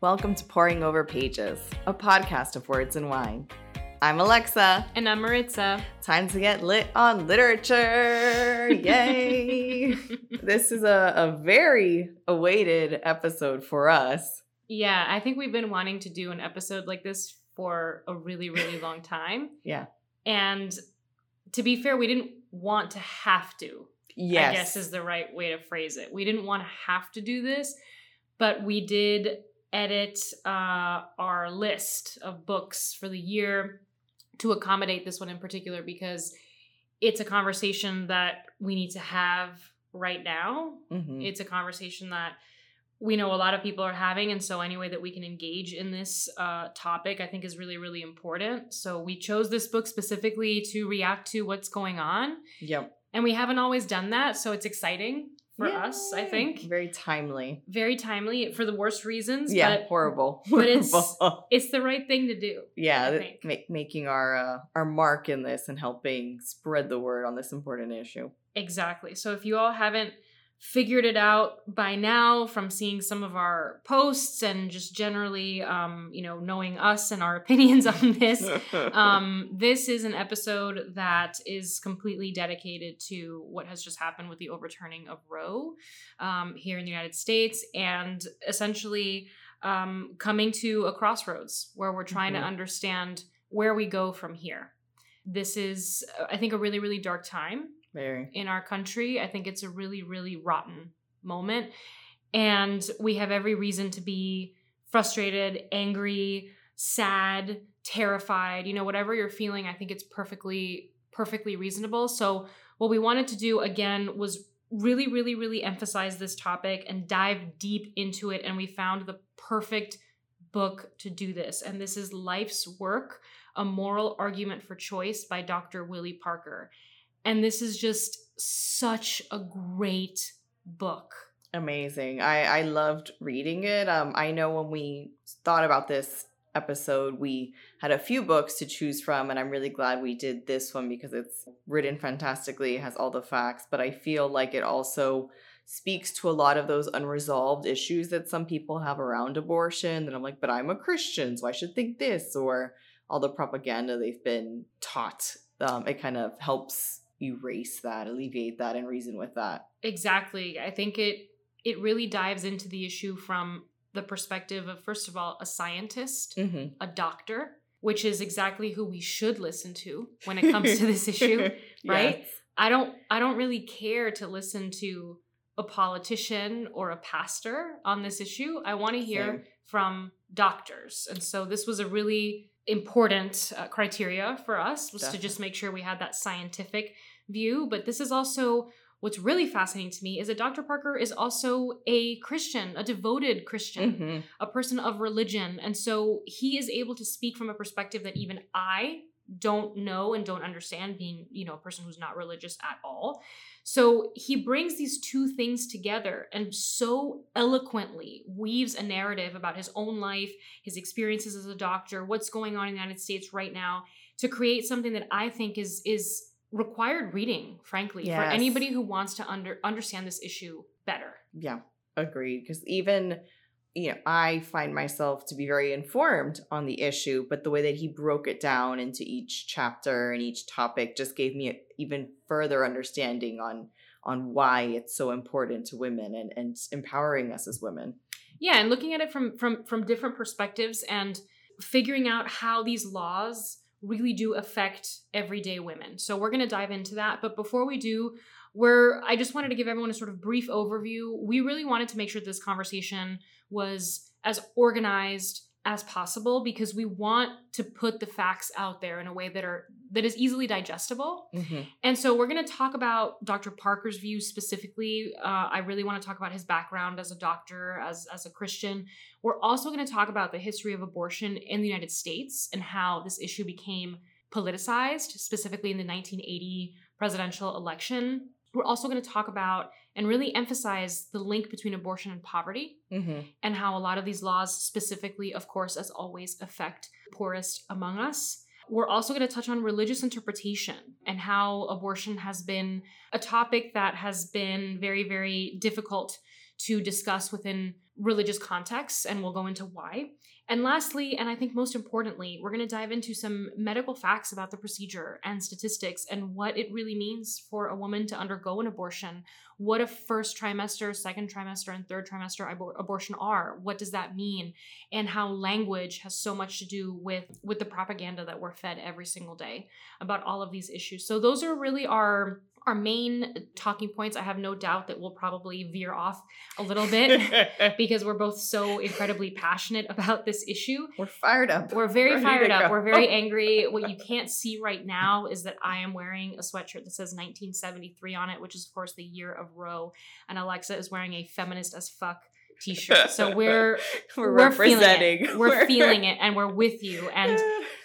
Welcome to Pouring Over Pages, a podcast of words and wine. I'm Alexa. And I'm Maritza. Time to get lit on literature. Yay! this is a, a very awaited episode for us. Yeah, I think we've been wanting to do an episode like this for a really, really long time. Yeah. And to be fair, we didn't want to have to. Yes. I guess is the right way to phrase it. We didn't want to have to do this, but we did edit uh, our list of books for the year to accommodate this one in particular because it's a conversation that we need to have right now. Mhm. It's a conversation that we know a lot of people are having. And so, any way that we can engage in this uh, topic, I think is really, really important. So, we chose this book specifically to react to what's going on. Yep. And we haven't always done that. So, it's exciting for us, I think. Very timely. Very timely for the worst reasons. Yeah, But horrible. but it's- it's the right thing to do. yeah, I th- think. ma- making our uh, our mark in this and helping spread the word on this important issue. Exactly. So if you all haven't figured it out by now from seeing some of our posts and just generally, um, you know, knowing us and our opinions on this, um, this is an episode that is completely dedicated to what has just happened with the overturning of Roe um, here in the United States and essentially um, coming to a crossroads where we're trying Mhm. to understand where we go from here. This is, uh, I think, a really, really dark time Very. in our country. I think it's a really, really rotten moment. And we have every reason to be frustrated, angry, sad, terrified, you know, whatever you're feeling, I think it's perfectly, perfectly reasonable. So, what we wanted to do again was really, really, really emphasize this topic and dive deep into it. And we found the perfect book to do this. And this is Life's Work A Moral Argument for Choice by Dr. Willie Parker. And this is just such a great book. Amazing. I I loved reading it. Um I know when we thought about this episode, we had a few books to choose from and I'm really glad we did this one because it's written fantastically, has all the facts, but I feel like it also speaks to a lot of those unresolved issues that some people have around abortion that I'm like, but I'm a Christian, so I should think this or all the propaganda they've been taught. Um, it kind of helps erase that, alleviate that, and reason with that. Exactly. I think it it really dives into the issue from the perspective of first of all a scientist, Mm-hmm. a doctor, which is exactly who we should listen to when it comes to this issue, right? Yes. I don't I don't really care to listen to a politician or a pastor on this issue. I want to hear Same. from doctors. And so this was a really important uh, criteria for us was to just make sure we had that scientific view, but this is also what's really fascinating to me is that Dr. Parker is also a Christian, a devoted Christian Mhm. a person of religion. And so he is able to speak from a perspective that even I don't know and don't understand, being, you know, a person who's not religious at all. So he brings these two things together and so eloquently weaves a narrative about his own life, his experiences as a doctor, what's going on in the United States right now, to create something that I think is is required reading, frankly, for anybody who wants to under understand this issue better. Yeah, agreed. Because even, you know, I find myself to be very informed on the issue, but the way that he broke it down into each chapter and each topic just gave me a even further understanding on on why it's so important to women and, and empowering us as women. yeah and looking at it from from from different perspectives and figuring out how these laws really do affect everyday women so we're going to dive into that but before we do we're i just wanted to give everyone a sort of brief overview we really wanted to make sure this conversation was as organized as possible because we want to put the facts out there in a way that are that is easily digestible and so we're going to talk about Dr. Parker's views specifically. Uh, I really want to talk about his background as a doctor, as, as a Christian. We're also going to talk about the history of abortion in the United States and how this issue became politicized, specifically in the 1980 presidential election. We're also going to talk about and really emphasize the link between abortion and poverty Mm-hmm. and how a lot of these laws, specifically, of course, as always, affect the poorest among us. We're also going to touch on religious interpretation and how abortion has been a topic that has been very, very difficult to discuss within religious contexts, and we'll go into why. And lastly, and I think most importantly, we're going to dive into some medical facts about the procedure and statistics and what it really means for a woman to undergo an abortion. What a first trimester, second trimester, and third trimester abor- abortion are. What does that mean? And how language has so much to do with with the propaganda that we're fed every single day about all of these issues. So those are really our our main talking points. I have no doubt that we'll probably veer off a little bit because we're both so incredibly passionate about this issue. We're fired up. We're very Ready fired up. go. We're very angry. What you can't see right now is that I am wearing a sweatshirt that says 1973 on it, which is, of course, the year of Roe. And Alexa is wearing a feminist as fuck t shirt. So we're. we're, we're feeling representing. it. We're feeling it, and we're with you. And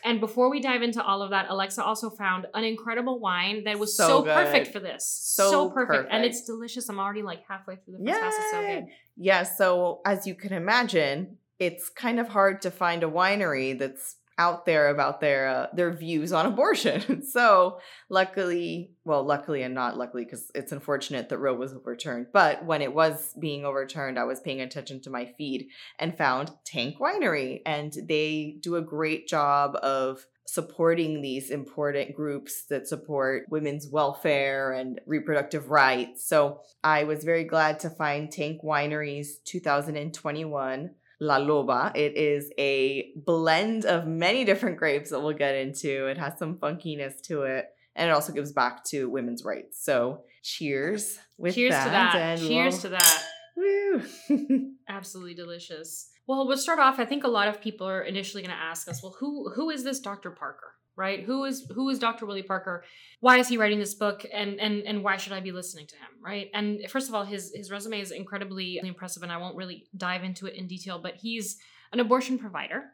and before we dive into all of that, Alexa also found an incredible wine that was so, So perfect for this. So perfect. And it's delicious. I'm already like halfway through the first glass. It's so good. Yeah, so as you can imagine, it's kind of hard to find a winery that's out there about their uh, their views on abortion. so, luckily, well, luckily and not luckily cuz it's unfortunate that Roe was overturned, but when it was being overturned, I was paying attention to my feed and found Tank Winery and they do a great job of supporting these important groups that support women's welfare and reproductive rights. So I was very glad to find Tank Winery's 2021 La Loba. It is a blend of many different grapes that we'll get into. It has some funkiness to it. And it also gives back to women's rights. So cheers with Cheers that. to that. Cheers we'll- to that. Woo. Absolutely delicious. Well, we'll start off. I think a lot of people are initially going to ask us, well, who who is this Dr. Parker? Right? Who is who is Dr. Willie Parker? Why is he writing this book? And and and why should I be listening to him? Right? And first of all, his his resume is incredibly impressive, and I won't really dive into it in detail. But he's an abortion provider.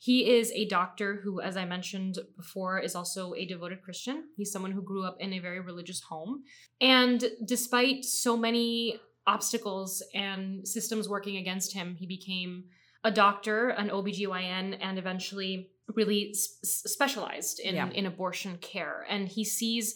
He is a doctor who, as I mentioned before, is also a devoted Christian. He's someone who grew up in a very religious home. And despite so many obstacles and systems working against him, he became a doctor, an OBGYN, and eventually really specialized in, Yeah. in abortion care. And he sees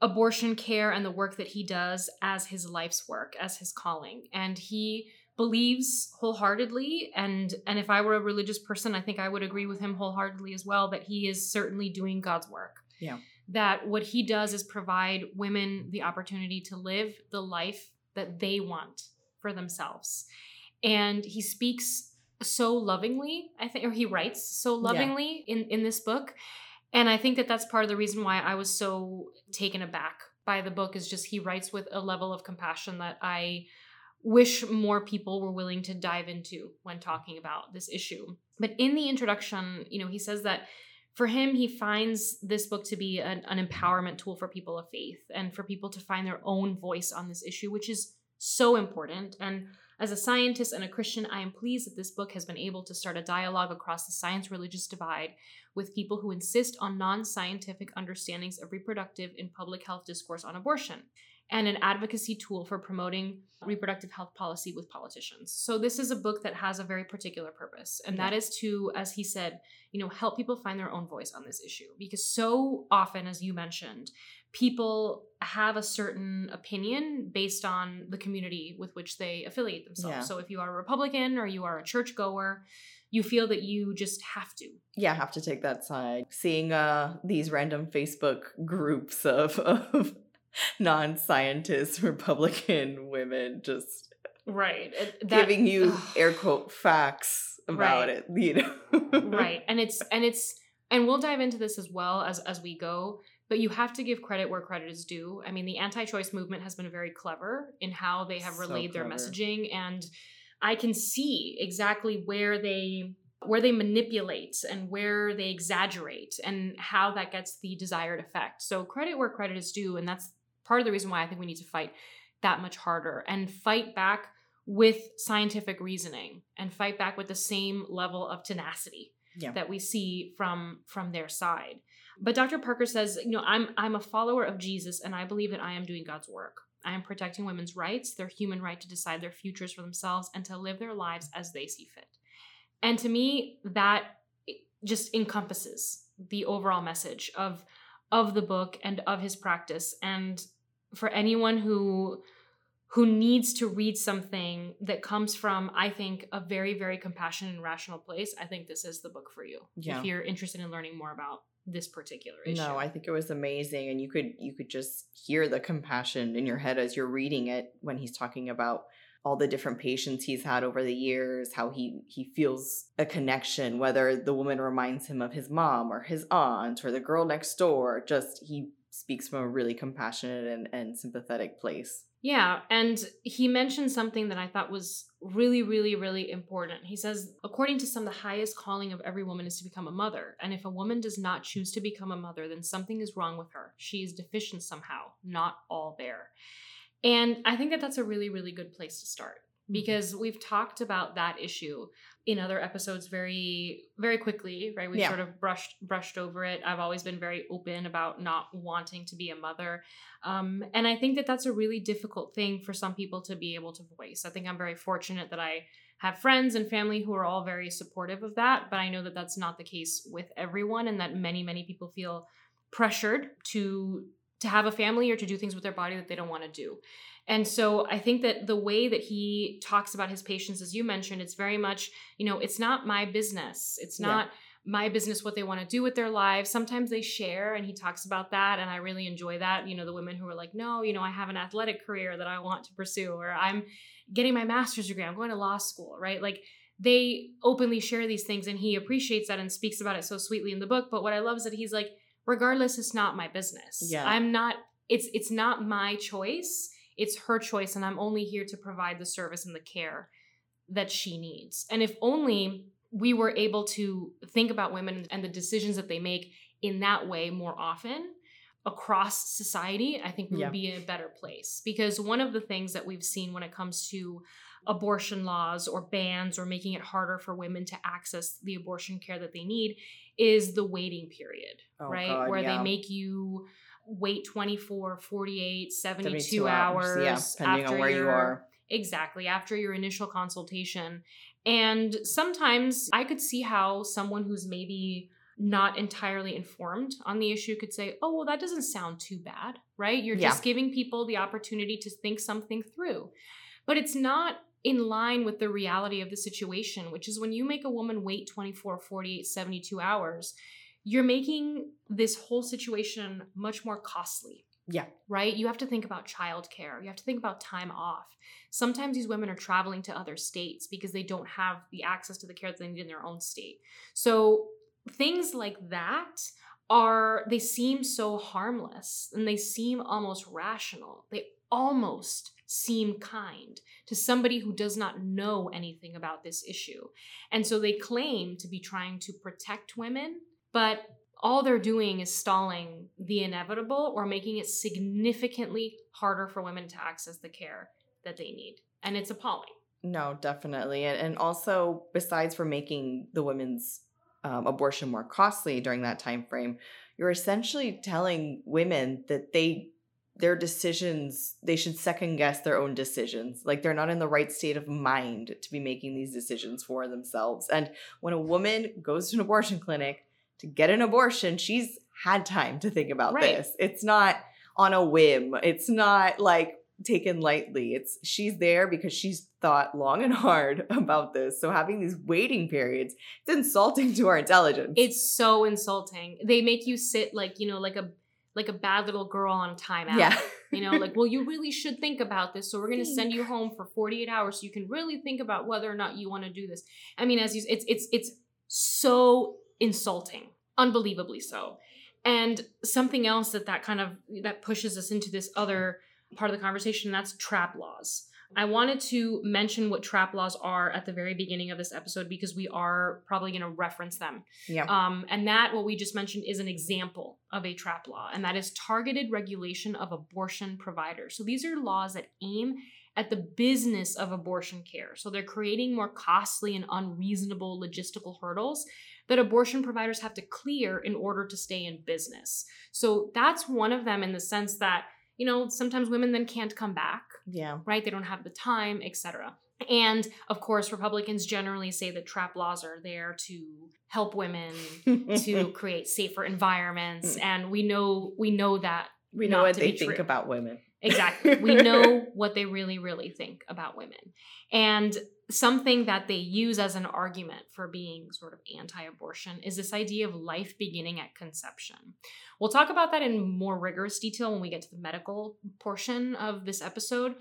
abortion care and the work that he does as his life's work, as his calling. And he believes wholeheartedly and and if I were a religious person, I think I would agree with him wholeheartedly as well that he is certainly doing God's work. Yeah. That what he does is provide women the opportunity to live the life that they want for themselves. And he speaks so lovingly, I think, or he writes so Yeah. lovingly in, in this book. And I think that that's part of the reason why I was so taken aback by the book is just he writes with a level of compassion that I wish more people were willing to dive into when talking about this issue. But in the introduction, you know, he says that for him, he finds this book to be an, an empowerment tool for people of faith and for people to find their own voice on this issue, which is so important. And as a scientist and a Christian, I am pleased that this book has been able to start a dialogue across the science religious divide with people who insist on non scientific understandings of reproductive and public health discourse on abortion, and an advocacy tool for promoting reproductive health policy with politicians. So, this is a book that has a very particular purpose, and that is to, as he said, you know, help people find their own voice on this issue. Because so often, as you mentioned, people have a certain opinion based on the community with which they affiliate themselves. Yeah. So if you are a Republican or you are a churchgoer, you feel that you just have to. yeah, have to take that side. Seeing uh these random Facebook groups of, of non-scientist Republican women just Right. That- giving you Ugh. air quote facts about Right. it, you know. right. And it's and it's and we'll dive into this as well as as we go, but you have to give credit where credit is due. I mean, the anti-choice movement has been very clever in how they have So relayed their messaging and I can see exactly where they where they manipulate and where they exaggerate and how that gets the desired effect. So credit where credit is due and that's part of the reason why I think we need to fight that much harder and fight back with scientific reasoning and fight back with the same level of tenacity Yeah. that we see from from their side. But Dr. Parker says, you know, I'm I'm a follower of Jesus and I believe that I am doing God's work. I am protecting women's rights, their human right to decide their futures for themselves and to live their lives as they see fit. And to me that just encompasses the overall message of of the book and of his practice and for anyone who who needs to read something that comes from, I think, a very, very compassionate and rational place, I think this is the book for you. Yeah. If you're interested in learning more about this particular issue. No, I think it was amazing and you could you could just hear the compassion in your head as you're reading it when he's talking about all the different patients he's had over the years, how he he feels a connection whether the woman reminds him of his mom or his aunt or the girl next door, just he speaks from a really compassionate and, and sympathetic place. Yeah, and he mentioned something that I thought was really, really, really important. He says, according to some, the highest calling of every woman is to become a mother. And if a woman does not choose to become a mother, then something is wrong with her. She is deficient somehow, not all there. And I think that that's a really, really good place to start mm-hmm. because we've talked about that issue in other episodes very very quickly right? We've Yeah. sort of brushed brushed over it. I've always been very open about not wanting to be a mother. Um, and i think that that's a really difficult thing for some people to be able to voice. I think i'm very fortunate that i have friends and family who are all very supportive of that but i know that that's not the case with everyone and that many many people feel pressured to to have a family or to do things with their body that they don't want to do and so I think that the way that he talks about his patients, as you mentioned, it's very much, you know, it's not my business. It's Yeah. not my business what they want to do with their lives. Sometimes they share, and he talks about that. And I really enjoy that. You know, the women who are like, no, you know, I have an athletic career that I want to pursue, or I'm getting my master's degree, I'm going to law school, right? Like, they openly share these things, and he appreciates that and speaks about it so sweetly in the book. But what I love is that he's like, regardless, it's not my business. Yeah. I'm not, it's it's not my choice it's her choice and i'm only here to provide the service and the care that she needs and if only we were able to think about women and the decisions that they make in that way more often across society i think we Yeah. would be in a better place because one of the things that we've seen when it comes to abortion laws or bans or making it harder for women to access the abortion care that they need is the waiting period Oh, right God, where yeah. they make you wait 24 48 72, 72 hours, Yeah, depending after on where you are. exactly after your initial consultation and sometimes i could see how someone who's maybe not entirely informed on the issue could say oh well that doesn't sound too bad right you're Yeah. just giving people the opportunity to think something through but it's not in line with the reality of the situation which is when you make a woman wait 24 48 72 hours you're making this whole situation much more costly Yeah. right? You have to think about childcare. You have to think about time off. Sometimes these women are traveling to other states because they don't have the access to the care that they need in their own state. So things like that are they seem so harmless and they seem almost rational. They almost seem kind to somebody who does not know anything about this issue. And so they claim to be trying to protect women, but all they're doing is stalling the inevitable or making it significantly harder for women to access the care that they need. And it's appalling. No, definitely. And, and also, besides for making the women's um, abortion more costly during that time frame, you're essentially telling women that they their decisions they should second guess their own decisions. Like they're not in the right state of mind to be making these decisions for themselves. And when a woman goes to an abortion clinic to get an abortion she's had time to think about Right. this. It's not on a whim. It's not like taken lightly. It's she's there because she's thought long and hard about this. So having these waiting periods it's insulting to our intelligence. It's so insulting. They make you sit like, you know, like a like a bad little girl on timeout. yeah You know, like, well, you really should think about this. So we're gonna send you home for 48 hours so you can really think about whether or not you want to do this. I mean, as you it's it's it's so insulting. Unbelievably so. And something else that that kind of that pushes us into this other part of the conversation, and that's trap laws. I wanted to mention what trap laws are at the very beginning of this episode because we are probably going to reference them. yeah Um, and that, what we just mentioned, is an example of a trap law, and that is targeted regulation of abortion providers. So these are laws that aim at the business of abortion care. So they're creating more costly and unreasonable logistical hurdles that abortion providers have to clear in order to stay in business. So that's one of them in the sense that, you know, sometimes women then can't come back yeah right? They don't have the time, etc. And of course, Republicans generally say that trap laws are there to help women to create safer environments, mm. and we know we know that We know what to they think true. about women. Exactly. We know what they really, really think about women. And something that they use as an argument for being sort of anti abortion is this idea of life beginning at conception. We'll talk about that in more rigorous detail when we get to the medical portion of this episode.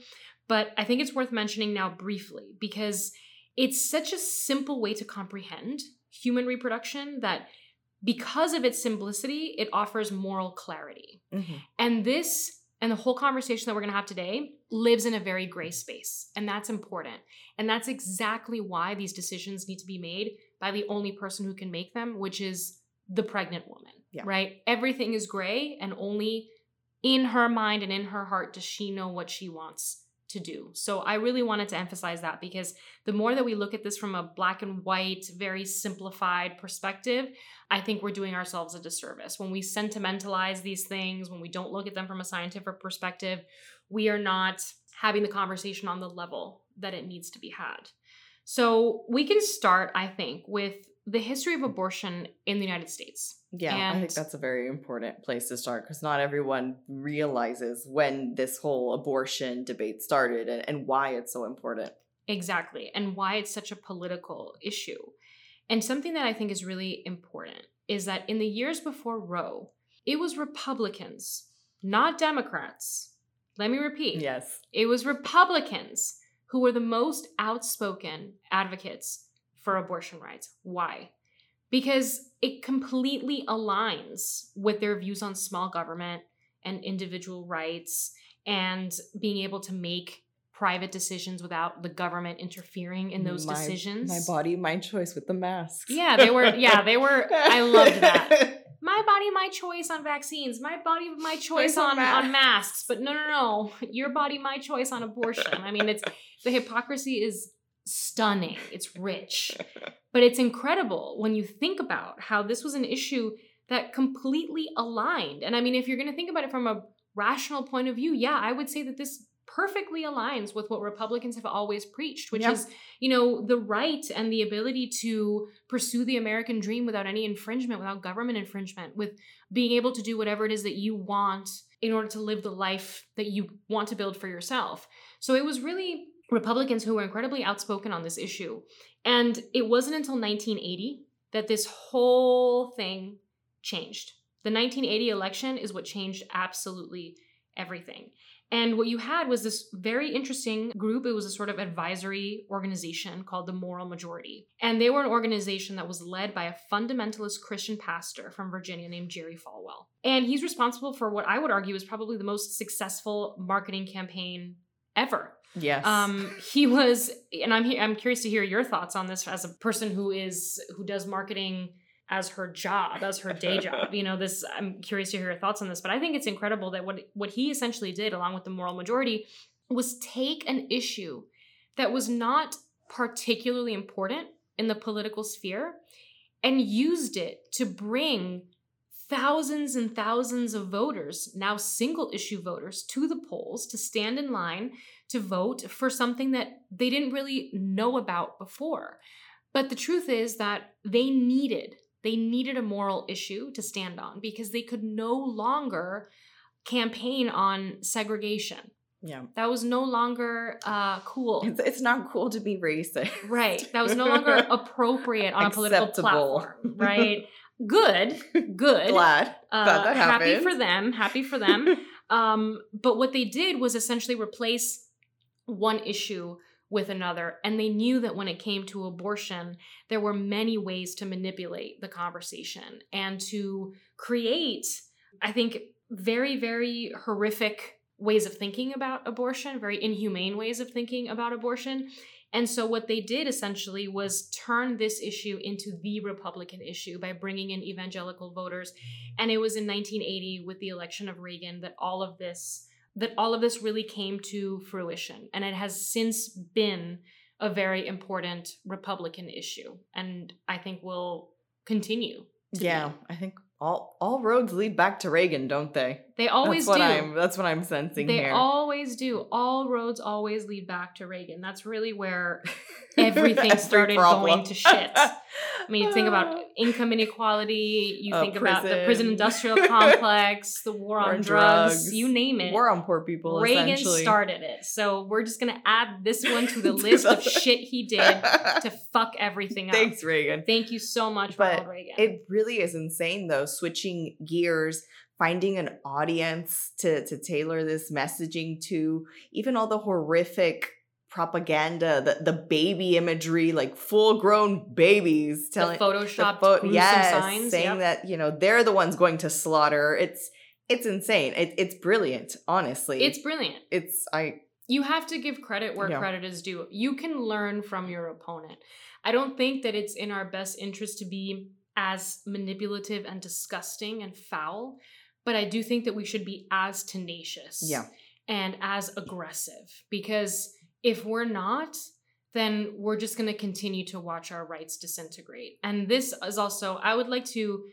But I think it's worth mentioning now briefly because it's such a simple way to comprehend human reproduction that because of its simplicity, it offers moral clarity. Mhm. And this and the whole conversation that we're going to have today lives in a very gray space. And that's important. And that's exactly why these decisions need to be made by the only person who can make them, which is the pregnant woman. Yeah. Right? Everything is gray, and only in her mind and in her heart does she know what she wants to do. So I really wanted to emphasize that because the more that we look at this from a black and white, very simplified perspective, I think we're doing ourselves a disservice. When we sentimentalize these things, when we don't look at them from a scientific perspective, we are not having the conversation on the level that it needs to be had. So we can start, I think, with the history of abortion in the United States. Yeah, I think that's a very important place to start because not everyone realizes when this whole abortion debate started and, and why it's so important. Exactly. And why it's such a political issue. And something that I think is really important is that in the years before Roe, it was Republicans, not Democrats. Let me repeat. Yes. It was Republicans who were the most outspoken advocates for abortion rights. Why? Because it completely aligns with their views on small government and individual rights and being able to make private decisions without the government interfering in those My- decisions. My body, my choice with the masks. Yeah, they were yeah, they were I loved that. my body, my choice on vaccines. My body, my choice on, masks. on masks. But no, no, no. Your body, my choice on abortion. I mean, it's the hypocrisy is stunning. It's rich. But it's incredible when you think about how this was an issue that completely aligned. And I mean, if you're going to think about it from a rational point of view, yeah, I would say that this perfectly aligns with what Republicans have always preached, which Yeah. is, you know, the right and the ability to pursue the American dream without any infringement, without government infringement, with being able to do whatever it is that you want in order to live the life that you want to build for yourself. So it was really Republicans who were incredibly outspoken on this issue. And it wasn't until 1980 that this whole thing changed. The 1980 election is what changed absolutely everything. And what you had was this very interesting group. It was a sort of advisory organization called the Moral Majority. And they were an organization that was led by a fundamentalist Christian pastor from Virginia named Jerry Falwell. And he's responsible for what I would argue is probably the most successful marketing campaign ever. Yes. Um, he was, and I'm I'm curious to hear your thoughts on this as a person who is who does marketing as her job, as her day job. You know, this I'm curious to hear your thoughts on this, but I think it's incredible that what what he essentially did, along with the moral majority, was take an issue that was not particularly important in the political sphere and used it to bring thousands and thousands of voters, now single issue voters, to the polls to stand in line to vote for something that they didn't really know about before. But the truth is that they needed they needed a moral issue to stand on because they could no longer campaign on segregation. yeah. That was no longer uh, cool. It's, it's not cool to be racist. Right. That was no longer appropriate on a political platform. Right. Good. Good. Glad. Uh, Glad that happy for them. Happy for them. um, but what they did was essentially replace one issue with another. And they knew that when it came to abortion, there were many ways to manipulate the conversation and to create, I think, very, very horrific ways of thinking about abortion, very inhumane ways of thinking about abortion. And so, what they did essentially was turn this issue into the Republican issue by bringing in evangelical voters. And it was in 1980 with the election of Reagan that all of this that all of this really came to fruition. And it has since been a very important Republican issue. And I think will continue. to be. Yeah, I think all all roads lead back to Reagan, don't they? They always that's what do. I'm that's what I'm sensing they here. always do. All roads always lead back to Reagan. That's really where everything Every started problem. going to shit. I mean, you think about income inequality, you Uh, think about the prison. prison industrial complex, the war on, drugs, drugs, you name it. War on poor people. Reagan started it. So we're just going to add this one to the list of shit he did to fuck everything up. Thanks, Reagan. Thank you so much, But Ronald Reagan. It really is insane though, switching gears, finding an audience to to tailor this messaging to, even all the horrific propaganda, the, the baby imagery, like full grown babies telling the Photoshop pho- yes, signs. saying yep. that, you know, they're the ones going to slaughter. It's it's insane. It, it's brilliant, honestly. It's brilliant. it's I you have to give credit where Yeah. credit is due. You can learn from your opponent. I don't think that it's in our best interest to be as manipulative and disgusting and foul, but I do think that we should be as tenacious yeah. and as aggressive because if we're not, then we're just going to continue to watch our rights disintegrate. And this is also, I would like to,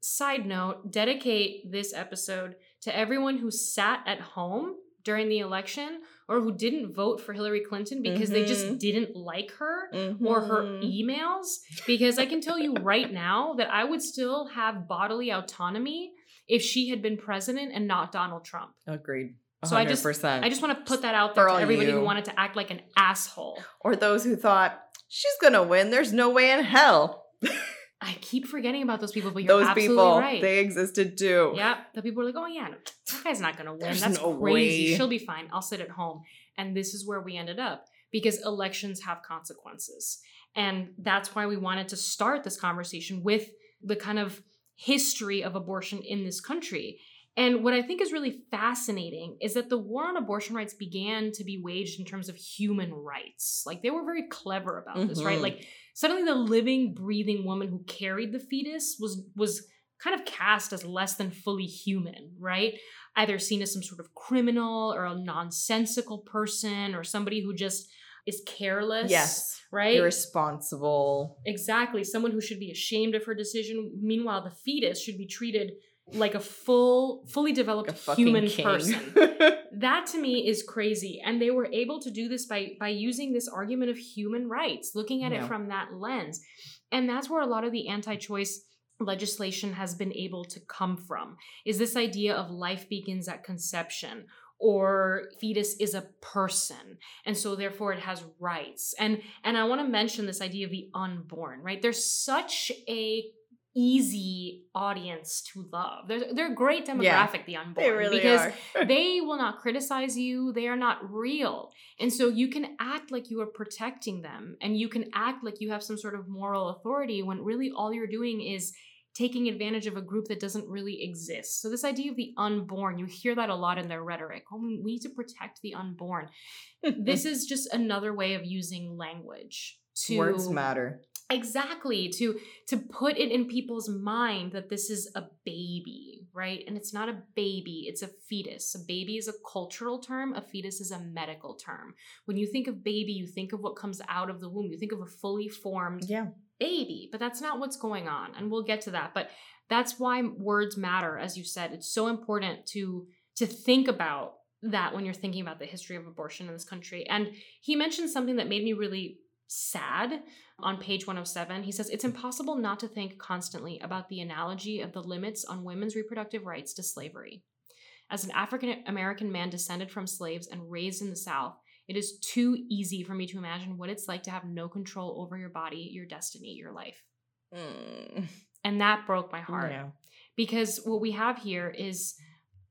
side note, dedicate this episode to everyone who sat at home during the election or who didn't vote for Hillary Clinton because they just Mhm. didn't like her or her Mhm. emails because I can tell you right now that I would still have bodily autonomy if she had been president and not Donald Trump. Agreed. So I just- I just want to put that out there For to everybody who wanted to act like an asshole. or those who thought she's gonna win. There's no way in hell. I keep forgetting about those people, but you're those absolutely people, right. they existed too. yeah, the people were like, oh yeah, no, that guy's not gonna win. There's That's no crazy. way." She'll be fine. I'll sit at home. And this is where we ended up because elections have consequences, and that's why we wanted to start this conversation with the kind of history of abortion in this country. And what I think is really fascinating is that the war on abortion rights began to be waged in terms of human rights. Like they were very clever about this, right? Mhm. Like suddenly the living, breathing woman who carried the fetus was was kind of cast as less than fully human, right? Either seen as some sort of criminal or a nonsensical person or somebody who just is careless. Yes. Right? Irresponsible. Exactly. Someone who should be ashamed of her decision. Meanwhile, the fetus should be treated like a full, fully developed a human king. person. That to me is crazy. And they were able to do this by by using this argument of human rights, looking at Yeah. it from that lens. And that's where a lot of the anti-choice legislation has been able to come from. Is this idea of life begins at conception or fetus is a person and so therefore it has rights and and i want to mention this idea of the unborn right there's such a easy audience to love. They're, they're a great demographic the unborn they really because are. they will not criticize you. They are not real. And so you can act like you are protecting them and you can act like you have some sort of moral authority when really all you're doing is taking advantage of a group that doesn't really exist. So this idea of the unborn you hear that a lot in their rhetoric. Oh we we need to protect the unborn. This is just another way of using language to words matter. Exactly to to put it in people's mind that this is a baby right? And it's not a baby it's a fetus. A baby is a cultural term a fetus is a medical term. When you think of baby you think of what comes out of the womb. You think of a fully formed Yeah. baby but that's not what's going on and we'll get to that but that's why words matter as you said. It's so important to to think about that when you're thinking about the history of abortion in this country. And he mentioned something that made me really sad on page 107 he says it's impossible not to think constantly about the analogy of the limits on women's reproductive rights to slavery. As an african american man descended from slaves and raised in the south it is too easy for me to imagine what it's like to have no control over your body your destiny your life. Mm, and that broke my heart. Yeah. because what we have here is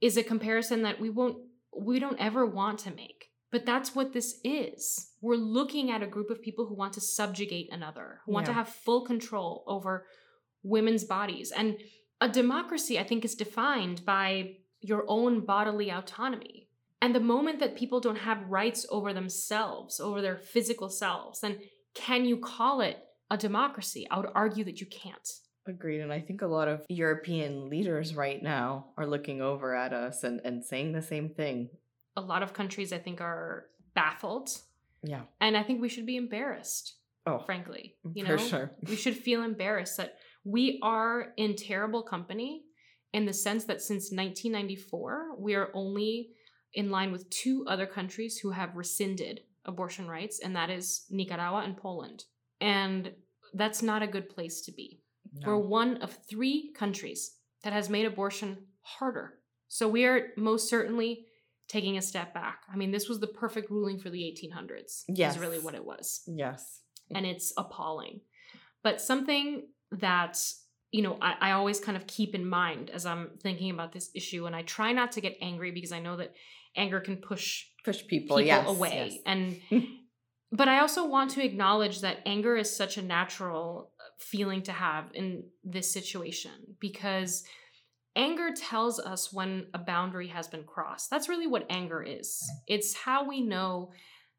is a comparison that we won't we don't ever want to make. But that's what this is we're looking at a group of people who want to subjugate another who want to have full control over women's bodies and a democracy i think is defined by your own bodily autonomy and the moment that people don't have rights over themselves over their physical selves then can you call it a democracy i would argue that you can't Agreed. And I think a lot of European leaders right now are looking over at us and, and saying the same thing. a lot of countries I think are baffled, Yeah. and I think we should be embarrassed. Oh, Frankly, you for know, sure. we should feel embarrassed that We are in terrible company in the sense that since 1994, we are only in line with two other countries who have rescinded abortion rights, and that is Nicaragua and Poland. And that's not a good place to be. No. We're one of three countries that has made abortion harder. So we are most certainly taking a step back. I mean, this was the perfect ruling for the 1800s. Yes. Is really what it was. Yes. And it's appalling. But something that, you know, I, I always kind of keep in mind as I'm thinking about this issue, and I try not to get angry because I know that anger can push Push people, people yes, away. yes. And but I also want to acknowledge that anger is such a natural uh, feeling to have in this situation because anger tells us when a boundary has been crossed. That's really what anger is. It's how we know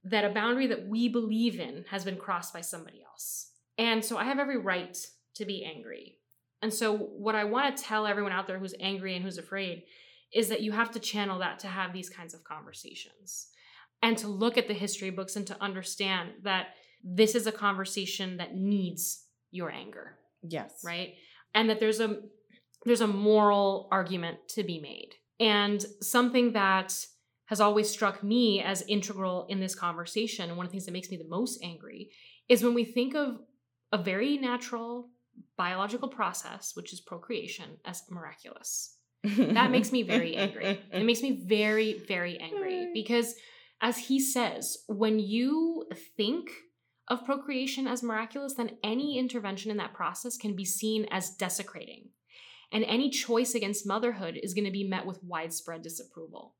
that a boundary that we believe in has been crossed by somebody else. And so I have every right to be angry. And so what I want to tell everyone out there who's angry and who's afraid is that you have to channel that to have these kinds of conversations and to look at the history books and to understand that this is a conversation that needs your anger Yes. right and that there's a there's a moral argument to be made and something that has always struck me as integral in this conversation and one of the things that makes me the most angry is when we think of a very natural biological process which is procreation as miraculous that makes me very angry. It makes me very, very angry because, as he says, when you think of procreation as miraculous, then any intervention in that process can be seen as desecrating. And any choice against motherhood is going to be met with widespread disapproval.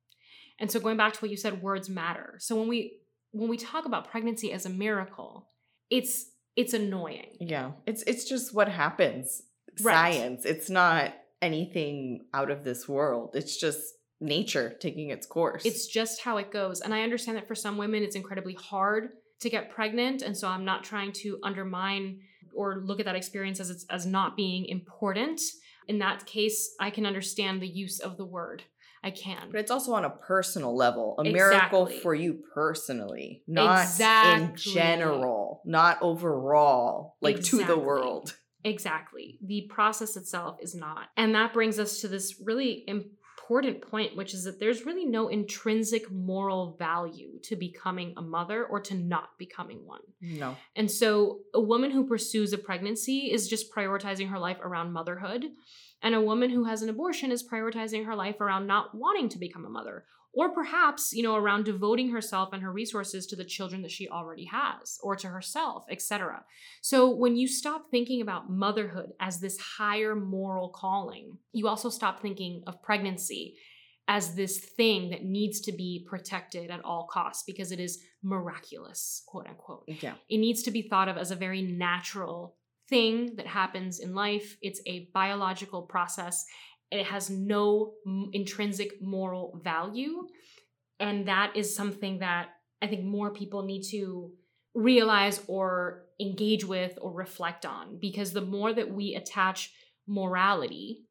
And so going back to what you said, words matter. So when we when we talk about pregnancy as a miracle, it's it's annoying. Yeah. It's it's just what happens. Right. Science. It's not anything out of this world. It's just nature taking its course. It's just how it goes. And I understand that for some women, it's incredibly hard to get pregnant. And so I'm not trying to undermine or look at that experience as it's as not being important. In that case, I can understand the use of the word. I can. but it's also on a personal level, a miracle for you personally, not in general, not overall, like to the world. Exactly. The process itself is not. And that brings us to this really important point, which is that there's really no intrinsic moral value to becoming a mother or to not becoming one. No. And so a woman who pursues a pregnancy is just prioritizing her life around motherhood. And a woman who has an abortion is prioritizing her life around not wanting to become a mother. Or perhaps, you know, around devoting herself and her resources to the children that she already has, or to herself, etc. So when you stop thinking about motherhood as this higher moral calling, you also stop thinking of pregnancy as this thing that needs to be protected at all costs because it is miraculous, quote unquote. Yeah. It needs to be thought of as a very natural thing that happens in life. It's a biological process. It has no intrinsic moral value. And that is something that I think more people need to realize or engage with or reflect on because the more that we attach morality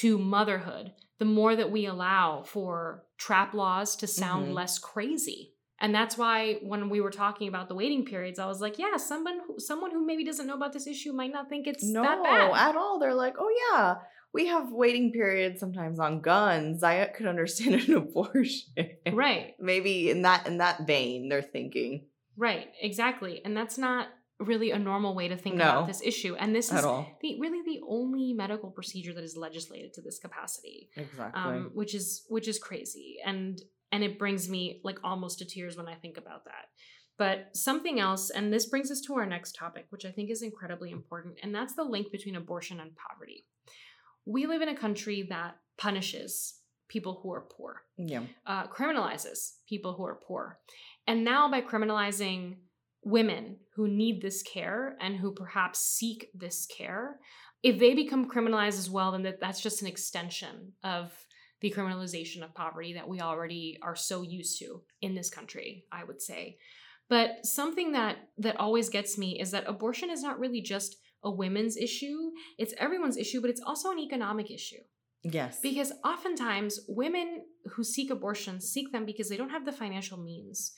to motherhood, the more that we allow for trap laws to sound Mhm. less crazy. And that's why when we were talking about the waiting periods, I was like, yeah, someone who, someone who maybe doesn't know about this issue might not think it's No, that bad. at all. They're like, oh yeah, we have waiting periods sometimes on guns. I could understand an abortion. right, Maybe in that in that vein, they're thinking right, exactly. And that's not really a normal way to think No. about this issue. And this is the, really the only medical procedure that is legislated to this capacity. Exactly. um, which is which is crazy and and it brings me like almost to tears when i think about that but something else and this brings us to our next topic which i think is incredibly important and that's the link between abortion and poverty we live in a country that punishes people who are poor yeah. uh, criminalizes people who are poor. And now, by criminalizing women who need this care and who perhaps seek this care, if they become criminalized as well, then that, that's just an extension of the criminalization of poverty that we already are so used to in this country, I would say. But something that that always gets me is that abortion is not really just a women's issue, it's everyone's issue, but it's also an economic issue. Yes. Because oftentimes women who seek abortion seek them because they don't have the financial means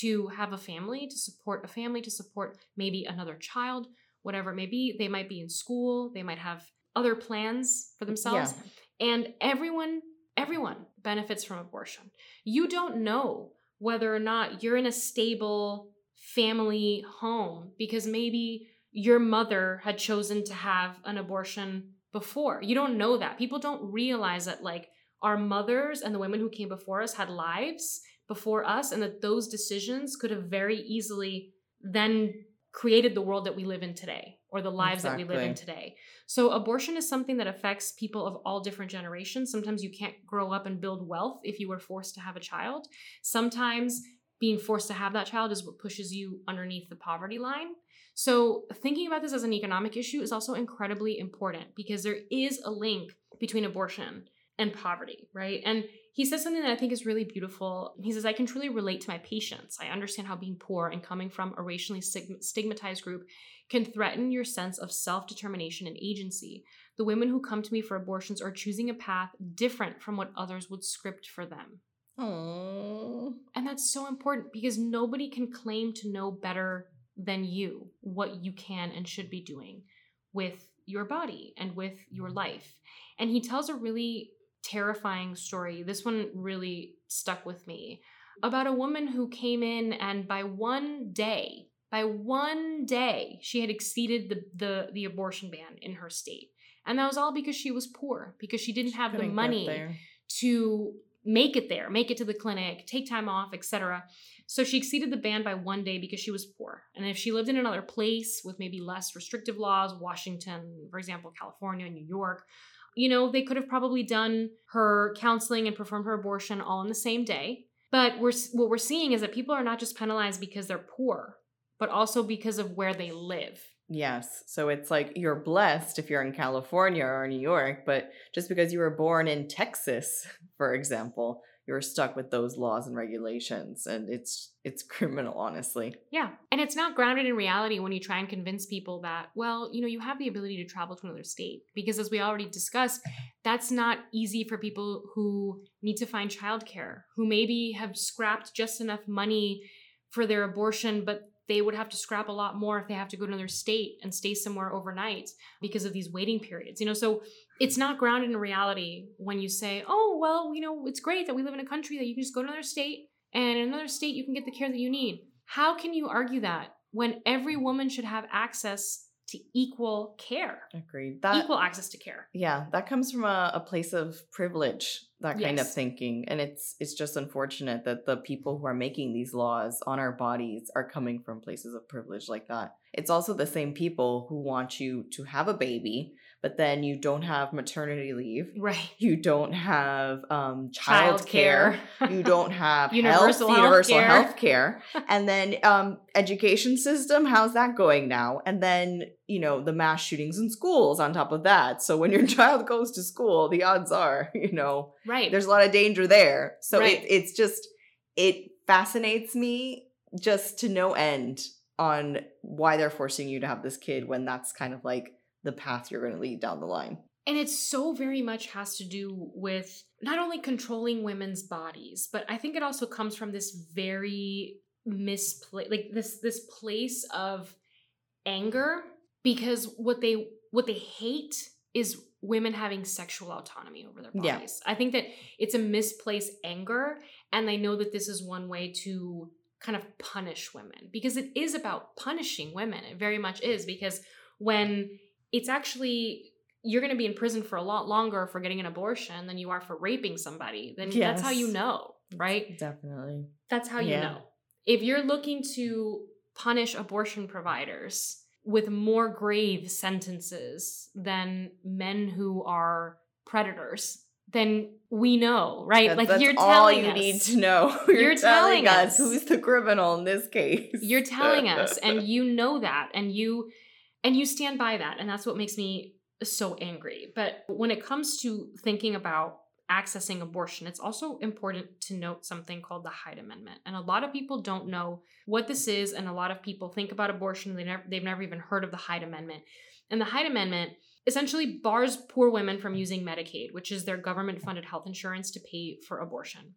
to have a family, to support a family, to support maybe another child, whatever it may be. They might be in school, they might have other plans for themselves. Yeah. And everyone, everyone benefits from abortion. You don't know whether or not you're in a stable family home because maybe your mother had chosen to have an abortion before. You don't know that. People don't realize that, like, our mothers and the women who came before us had lives before us, and that those decisions could have very easily then created the world that we live in today or the lives exactly. that we live in today. So, abortion is something that affects people of all different generations. Sometimes you can't grow up and build wealth if you were forced to have a child. Sometimes being forced to have that child is what pushes you underneath the poverty line. So, thinking about this as an economic issue is also incredibly important because there is a link between abortion and poverty, right? And he says something that I think is really beautiful. He says, I can truly relate to my patients. I understand how being poor and coming from a racially stigmatized group can threaten your sense of self determination and agency. The women who come to me for abortions are choosing a path different from what others would script for them. Aww. And that's so important because nobody can claim to know better than you what you can and should be doing with your body and with your life. And he tells a really terrifying story. This one really stuck with me about a woman who came in and by one day, by one day, she had exceeded the the, the abortion ban in her state. And that was all because she was poor, because she didn't have the money to make it there, make it to the clinic, take time off, etc. So she exceeded the ban by one day because she was poor. And if she lived in another place with maybe less restrictive laws, Washington, for example, California, New York, you know, they could have probably done her counseling and performed her abortion all in the same day. But we're, what we're seeing is that people are not just penalized because they're poor, but also because of where they live. Yes. So it's like you're blessed if you're in California or New York, but just because you were born in Texas, for example, you're stuck with those laws and regulations and it's it's criminal honestly. Yeah and it's not grounded in reality when you try and convince people that well you know you have the ability to travel to another state because as we already discussed that's not easy for people who need to find childcare who maybe have scrapped just enough money for their abortion but they would have to scrap a lot more if they have to go to another state and stay somewhere overnight because of these waiting periods you know so it's not grounded in reality when you say, oh, well, you know, it's great that we live in a country that you can just go to another state and in another state you can get the care that you need. How can you argue that when every woman should have access to equal care? Agreed. That, equal access to care. Yeah, that comes from a, a place of privilege, that kind yes. of thinking. And it's it's just unfortunate that the people who are making these laws on our bodies are coming from places of privilege like that. It's also the same people who want you to have a baby but then you don't have maternity leave. Right. You don't have um, child, care. you don't have universal health, universal health care. and then um, education system, how's that going now? And then, you know, the mass shootings in schools on top of that. So when your child goes to school, the odds are, you know, right. there's a lot of danger there. So right. it, it's just, it fascinates me just to no end on why they're forcing you to have this kid when that's kind of like the path you're going to lead down the line. And it so very much has to do with not only controlling women's bodies, but I think it also comes from this very misplaced, like this this place of anger because what they what they hate is women having sexual autonomy over their bodies. Yeah. I think that it's a misplaced anger and they know that this is one way to kind of punish women because it is about punishing women. It very much is because when it's actually you're going to be in prison for a lot longer for getting an abortion than you are for raping somebody. Then yes. that's how you know, right? Definitely. That's how yeah. you know. If you're looking to punish abortion providers with more grave sentences than men who are predators, then we know, right? That's, like that's you're telling all you us, need to know. You're, you're telling, telling us who's the criminal in this case. You're telling us, and you know that, and you and you stand by that. And that's what makes me so angry. But when it comes to thinking about accessing abortion, it's also important to note something called the Hyde Amendment. And a lot of people don't know what this is, and a lot of people think about abortion, they never, they've never even heard of the Hyde Amendment. And the Hyde Amendment essentially bars poor women from using Medicaid, which is their government funded health insurance to pay for abortion.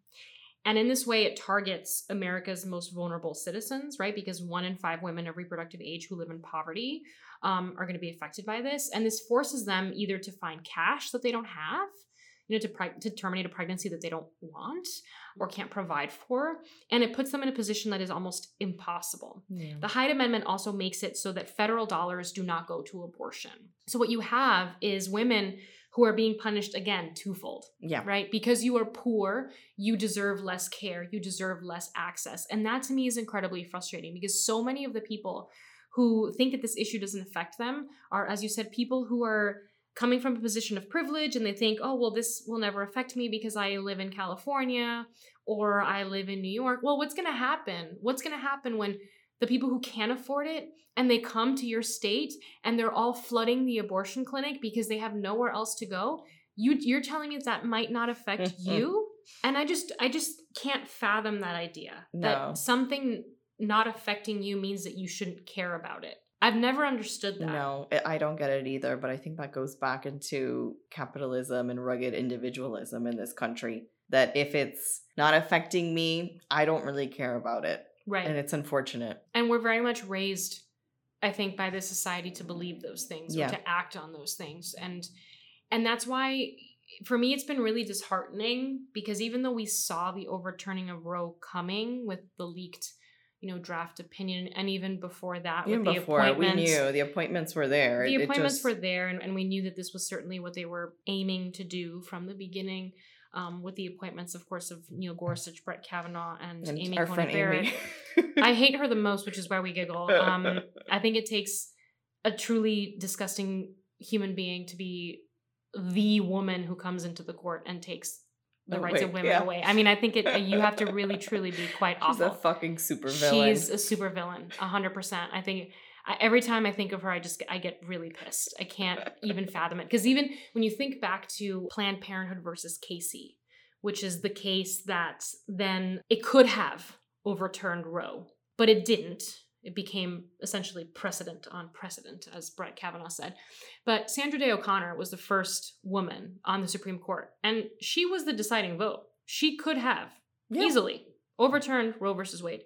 And in this way, it targets America's most vulnerable citizens, right? Because one in five women of reproductive age who live in poverty um, are going to be affected by this. And this forces them either to find cash that they don't have, you know, to, pre- to terminate a pregnancy that they don't want or can't provide for. And it puts them in a position that is almost impossible. Yeah. The Hyde Amendment also makes it so that federal dollars do not go to abortion. So what you have is women who are being punished again twofold Yeah. right? Because you are poor, you deserve less care, you deserve less access. And that to me is incredibly frustrating because so many of the people who think that this issue doesn't affect them are, as you said, people who are coming from a position of privilege and they think, oh, well, this will never affect me because I live in California or I live in New York. Well, what's going to happen? What's going to happen when the people who can't afford it and they come to your state and they're all flooding the abortion clinic because they have nowhere else to go? You, you're telling me that might not affect you? And I just, I just can't fathom that idea No. that something not affecting you means that you shouldn't care about it. I've never understood that. No, I- don't get it either, but I think that goes back into capitalism and rugged individualism in this country. That if it's not affecting me, I don't really care about it. Right. And it's unfortunate. and we're very much raised i think by the society to believe those things Yeah. or to act on those things and and that's why for me it's been really disheartening because even though we saw the overturning of roe coming with the leaked you know draft opinion and even before that Even with the before we knew the appointments were there. the it- it appointments just- were there and, and we knew that this was certainly what they were aiming to do from the beginning um, with the appointments of course of neil gorsuch brett kavanaugh and, and amy coney barrett Amy. I hate her the most, which is why we giggle. Um, I think it takes a truly disgusting human being to be the woman who comes into the court and takes the rights of women yeah. away. I mean, I think it. You have to really, truly be quite awful. She's a fucking super villain. She's a super villain, hundred percent. I think I, every time I think of her, I just I get really pissed. I can't even fathom it because even when you think back to Planned Parenthood versus Casey, which is the case that then it could have overturned Roe, but it didn't. It became essentially precedent on precedent, as Brett Kavanaugh said. But Sandra Day O'Connor was the first woman on the Supreme Court, and she was the deciding vote. She could have Yeah. easily overturned Roe versus Wade.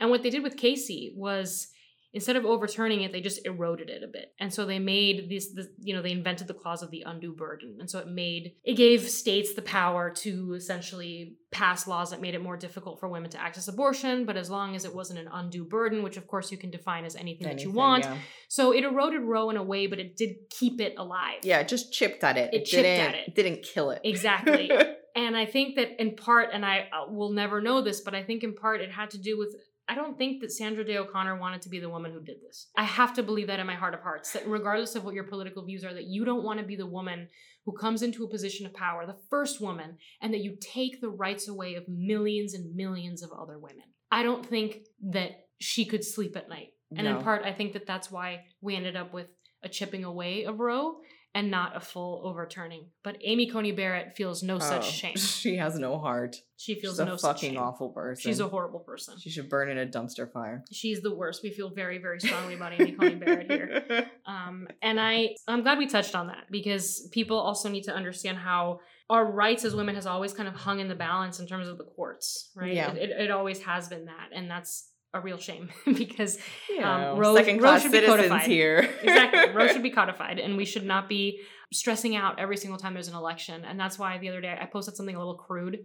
And what they did with Casey was instead of overturning it, they just eroded it a bit. And so they made this, this, you know, they invented the clause of the undue burden. And so it made, it gave states the power to essentially pass laws that made it more difficult for women to access abortion, but as long as it wasn't an undue burden, which of course you can define as anything, that you want. Yeah. So it eroded Roe in a way, but it did keep it alive. Yeah, it just chipped at it. It chipped didn't, at it. Didn't kill it. Exactly. And I think that in part, and I uh, will never know this, but I think in part it had to do with. I don't think that Sandra Day O'Connor wanted to be the woman who did this. I have to believe that in my heart of hearts, that regardless of what your political views are, that you don't want to be the woman who comes into a position of power, the first woman, and that you take the rights away of millions and millions of other women. I don't think that she could sleep at night. And No. in part, I think that that's why we ended up with a chipping away of Roe and not a full overturning. But Amy Coney Barrett feels no such Oh, shame. She has no heart. She feels She's no such fucking awful person. She's a horrible person. She should burn in a dumpster fire. She's the worst. We feel very, very strongly about Amy Coney Barrett here. Um, and I, I'm glad we touched on that because people also need to understand how our rights as women has always kind of hung in the balance in terms of the courts, right? Yeah. It, it, it always has been that, and that's a real shame because Yeah, Um, Roe- Roe should be codified. here. exactly Roe should be codified, and we should not be stressing out every single time there's an election. And that's why the other day I posted something a little crude.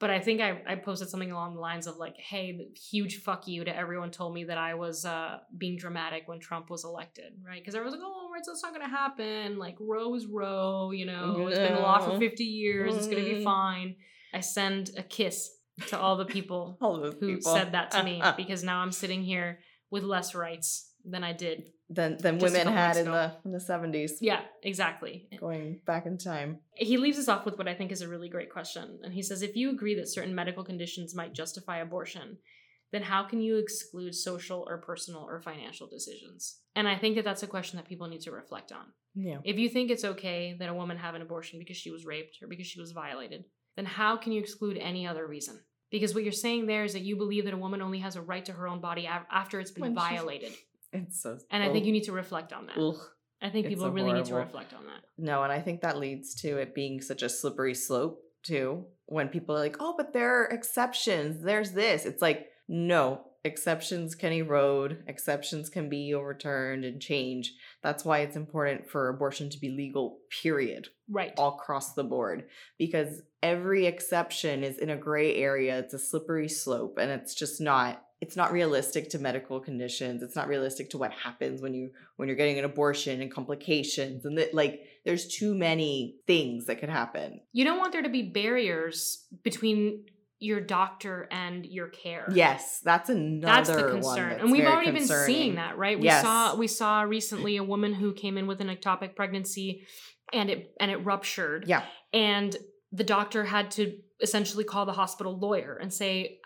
But I think I, I posted something along the lines of like, "Hey, huge fuck you to everyone told me that I was uh, being dramatic when Trump was elected, right? Because everyone's like, oh, right, so it's not gonna happen. Like Roe is Roe, you know, it's been the law for fifty years. It's gonna be Mm. fine. I send a kiss to all the people All who people. said that to me because now I'm sitting here with less rights than I did. than than women had in the in the seventies. Yeah, exactly. Going back in time. He leaves us off with what I think is a really great question. And he says if you agree that certain medical conditions might justify abortion, then how can you exclude social or personal or financial decisions? And I think that that's a question that people need to reflect on. Yeah. If you think it's okay that a woman have an abortion because she was raped or because she was violated, then how can you exclude any other reason? Because what you're saying there is that you believe that a woman only has a right to her own body after it's been When violated. It's so And I think you need to reflect on that. Ugh. I think people so really need to reflect on that. No, and I think that leads to it being such a slippery slope too. When people are like, oh, but there are exceptions, there's this. It's like, no, exceptions can erode, exceptions can be overturned and change. That's why it's important for abortion to be legal, period, Right. all across the board. Because every exception is in a gray area. It's a slippery slope and it's just not it's not realistic to medical conditions. It's not realistic to what happens when you when you're getting an abortion and complications and that like there's too many things that could happen. You don't want there to be barriers between your doctor and your care. Yes, that's another That's the concern. that's and we've already been seeing that, right? We Yes. saw we saw recently a woman who came in with an ectopic pregnancy and it and it ruptured. Yeah. And the doctor had to essentially call the hospital lawyer and say,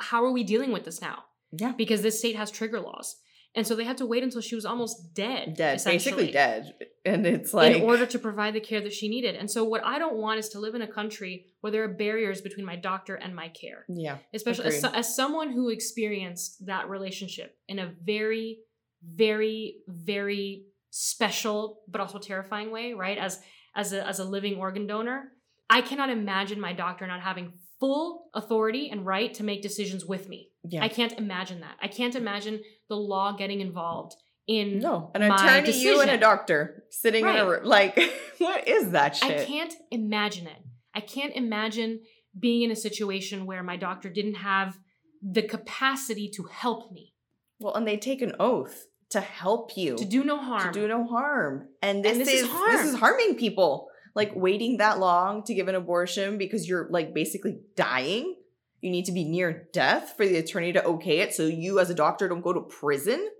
"How are we dealing with this now?" Yeah. Because this state has trigger laws. And so they had to wait until she was almost dead. Dead, basically essentially, dead. And it's like in order to provide the care that she needed. And so what I don't want is to live in a country where there are barriers between my doctor and my care Yeah. especially as, as someone who experienced that relationship in a very very very special but also terrifying way right as as a, as a living organ donor i cannot imagine my doctor not having full authority and right to make decisions with me Yeah. i can't imagine that i can't imagine the law getting involved in no, an attorney, you and a doctor sitting in a room. Like, what is that shit? I can't imagine it. I can't imagine being in a situation where my doctor didn't have the capacity to help me, Well, and they take an oath to help you. to do no harm. to do no harm. And this, And this is, is this is harming people. Like waiting that long to give an abortion because you're like basically dying. You need to be near death for the attorney to okay it so you as a doctor don't go to prison.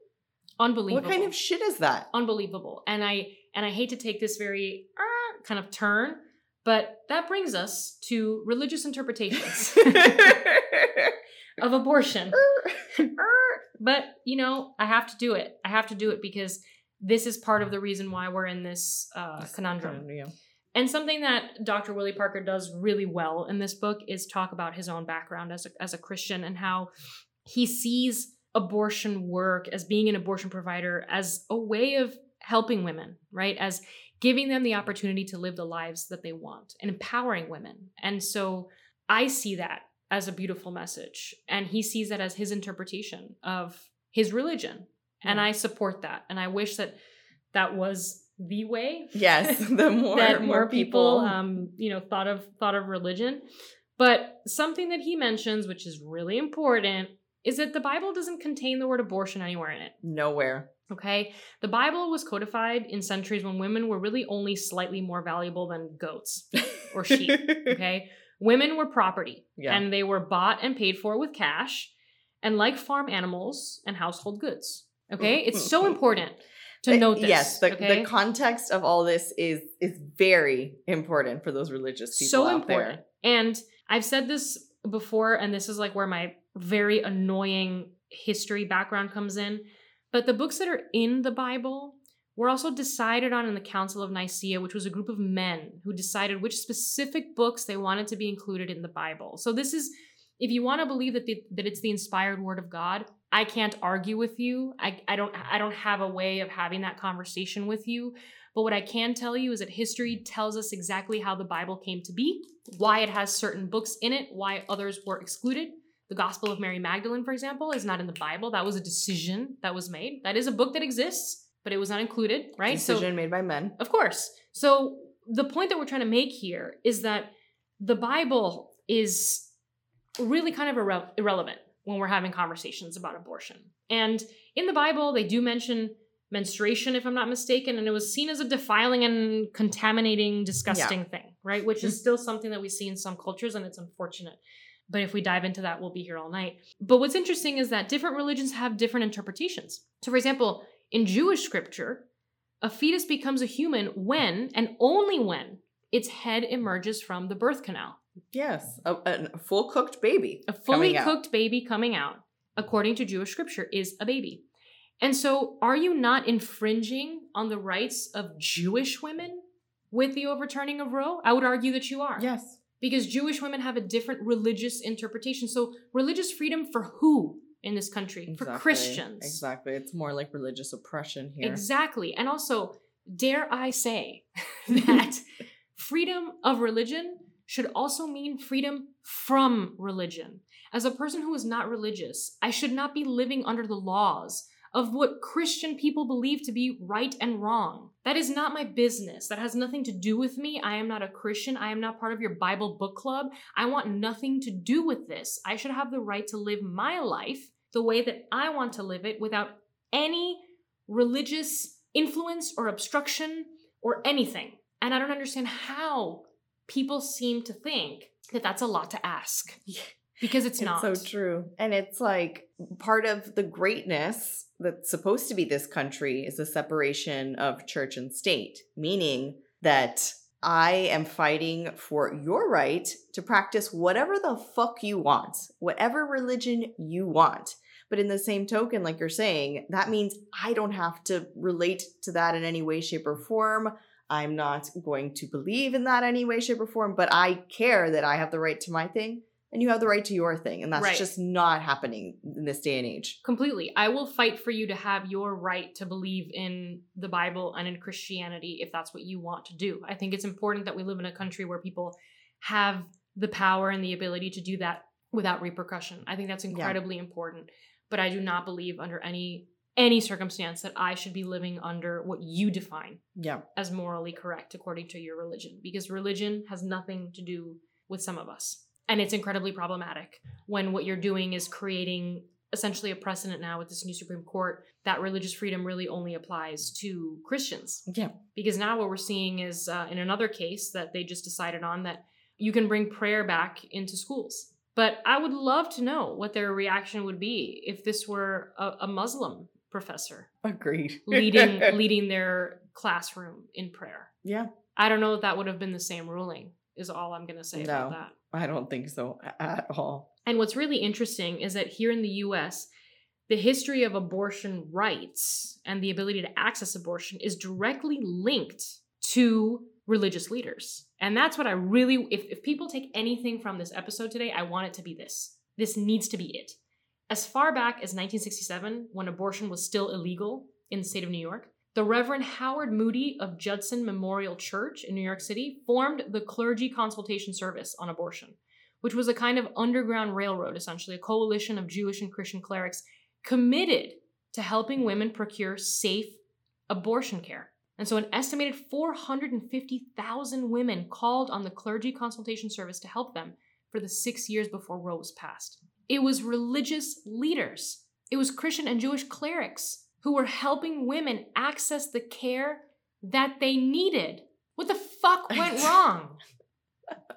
Unbelievable. What kind of shit is that? unbelievable? And I and I hate to take this very uh, kind of turn, but that brings us to religious interpretations of abortion. but you know, I have to do it. I have to do it because this is part of the reason why we're in this uh, conundrum. Yeah. And something that Dr. Willie Parker does really well in this book is talk about his own background as a, as a Christian and how he sees abortion work as being an abortion provider as a way of helping women, right? As giving them the opportunity to live the lives that they want and empowering women. And so I see that as a beautiful message. And he sees that as his interpretation of his religion. And I support that. And I wish that that was the way Yes, the more that more people, people um, you know, thought of thought of religion. But something that he mentions, which is really important, is that the Bible doesn't contain the word abortion anywhere in it. nowhere. Okay, the Bible was codified in centuries when women were really only slightly more valuable than goats. Or sheep, Okay, women were property, Yeah. and they were bought and paid for with cash, and like farm animals and household goods. Okay, it's so important to note this. Yes, the, okay? the context of all this is is very important for those religious people so out important. there. And I've said this before, and this is like where my very annoying history background comes in. But the books that are in the Bible were also decided on in the Council of Nicaea, which was a group of men who decided which specific books they wanted to be included in the Bible. So this is, if you want to believe that the, that it's the inspired word of God, I can't argue with you. I, I don't I don't have a way of having that conversation with you. But what I can tell you is that history tells us exactly how the Bible came to be, why it has certain books in it, why others were excluded. The Gospel of Mary Magdalene, for example, is not in the Bible. That was a decision that was made. That is a book that exists, but it was not included, right? Decision made by men. Of course. So the point that we're trying to make here is that the Bible is really kind of irre- irrelevant when we're having conversations about abortion. And in the Bible, they do mention menstruation, if I'm not mistaken, and it was seen as a defiling and contaminating, disgusting thing, right? Which is mm-hmm. still something that we see in some cultures, and it's unfortunate. But if we dive into that, we'll be here all night. But what's interesting is that different religions have different interpretations. So, for example, in Jewish scripture, a fetus becomes a human when and only when its head emerges from the birth canal. Yes, a, a full cooked baby. A fully coming out. cooked baby coming out, according to Jewish scripture, is a baby. And so, are you not infringing on the rights of Jewish women with the overturning of Roe? I would argue that you are. Yes. Because Jewish women have a different religious interpretation. So, religious freedom for who in this country? For Christians. Exactly. It's more like religious oppression here. Exactly. And also, dare I say that freedom of religion should also mean freedom from religion. As a person who is not religious, I should not be living under the laws of what Christian people believe to be right and wrong. That is not my business. That has nothing to do with me. I am not a Christian. I am not part of your Bible book club. I want nothing to do with this. I should have the right to live my life the way that I want to live it without any religious influence or obstruction or anything. And I don't understand how people seem to think that that's a lot to ask. Because it's, It's not. so true. And it's like part of the greatness that's supposed to be this country is the separation of church and state, meaning that I am fighting for your right to practice whatever the fuck you want, whatever religion you want. But in the same token, like you're saying, that means I don't have to relate to that in any way, shape, or form. I'm not going to believe in that any way, shape, or form, but I care that I have the right to my thing and you have the right to your thing. And that's Right. just not happening in this day and age. Completely. I will fight for you to have your right to believe in the Bible and in Christianity if that's what you want to do. I think it's important that we live in a country where people have the power and the ability to do that without repercussion. I think that's incredibly important. But I do not believe under any any circumstance that I should be living under what you define Yeah. as morally correct according to your religion because religion has nothing to do with some of us. And it's incredibly problematic when what you're doing is creating essentially a precedent now with this new Supreme Court that religious freedom really only applies to Christians. Yeah. Because now what we're seeing is uh, in another case that they just decided on that you can bring prayer back into schools. But I would love to know what their reaction would be if this were a, a Muslim professor Agreed. leading leading their classroom in prayer. yeah. I don't know if that would have been the same ruling. Is all I'm going to say about that. I don't think so at all. And what's really interesting is that here in the US, the history of abortion rights and the ability to access abortion is directly linked to religious leaders. And that's what I really, if, if people take anything from this episode today, I want it to be this. This needs to be it. As far back as 1967, when abortion was still illegal in the state of New York, the Reverend Howard Moody of Judson Memorial Church in New York City formed the Clergy Consultation Service on Abortion which was a kind of underground railroad, essentially, a coalition of Jewish and Christian clerics committed to helping women procure safe abortion care. And so, an estimated 450,000 women called on the clergy consultation service to help them for the six years before Roe was passed. It was religious leaders, it was Christian and Jewish clerics who were helping women access the care that they needed. What the fuck went wrong?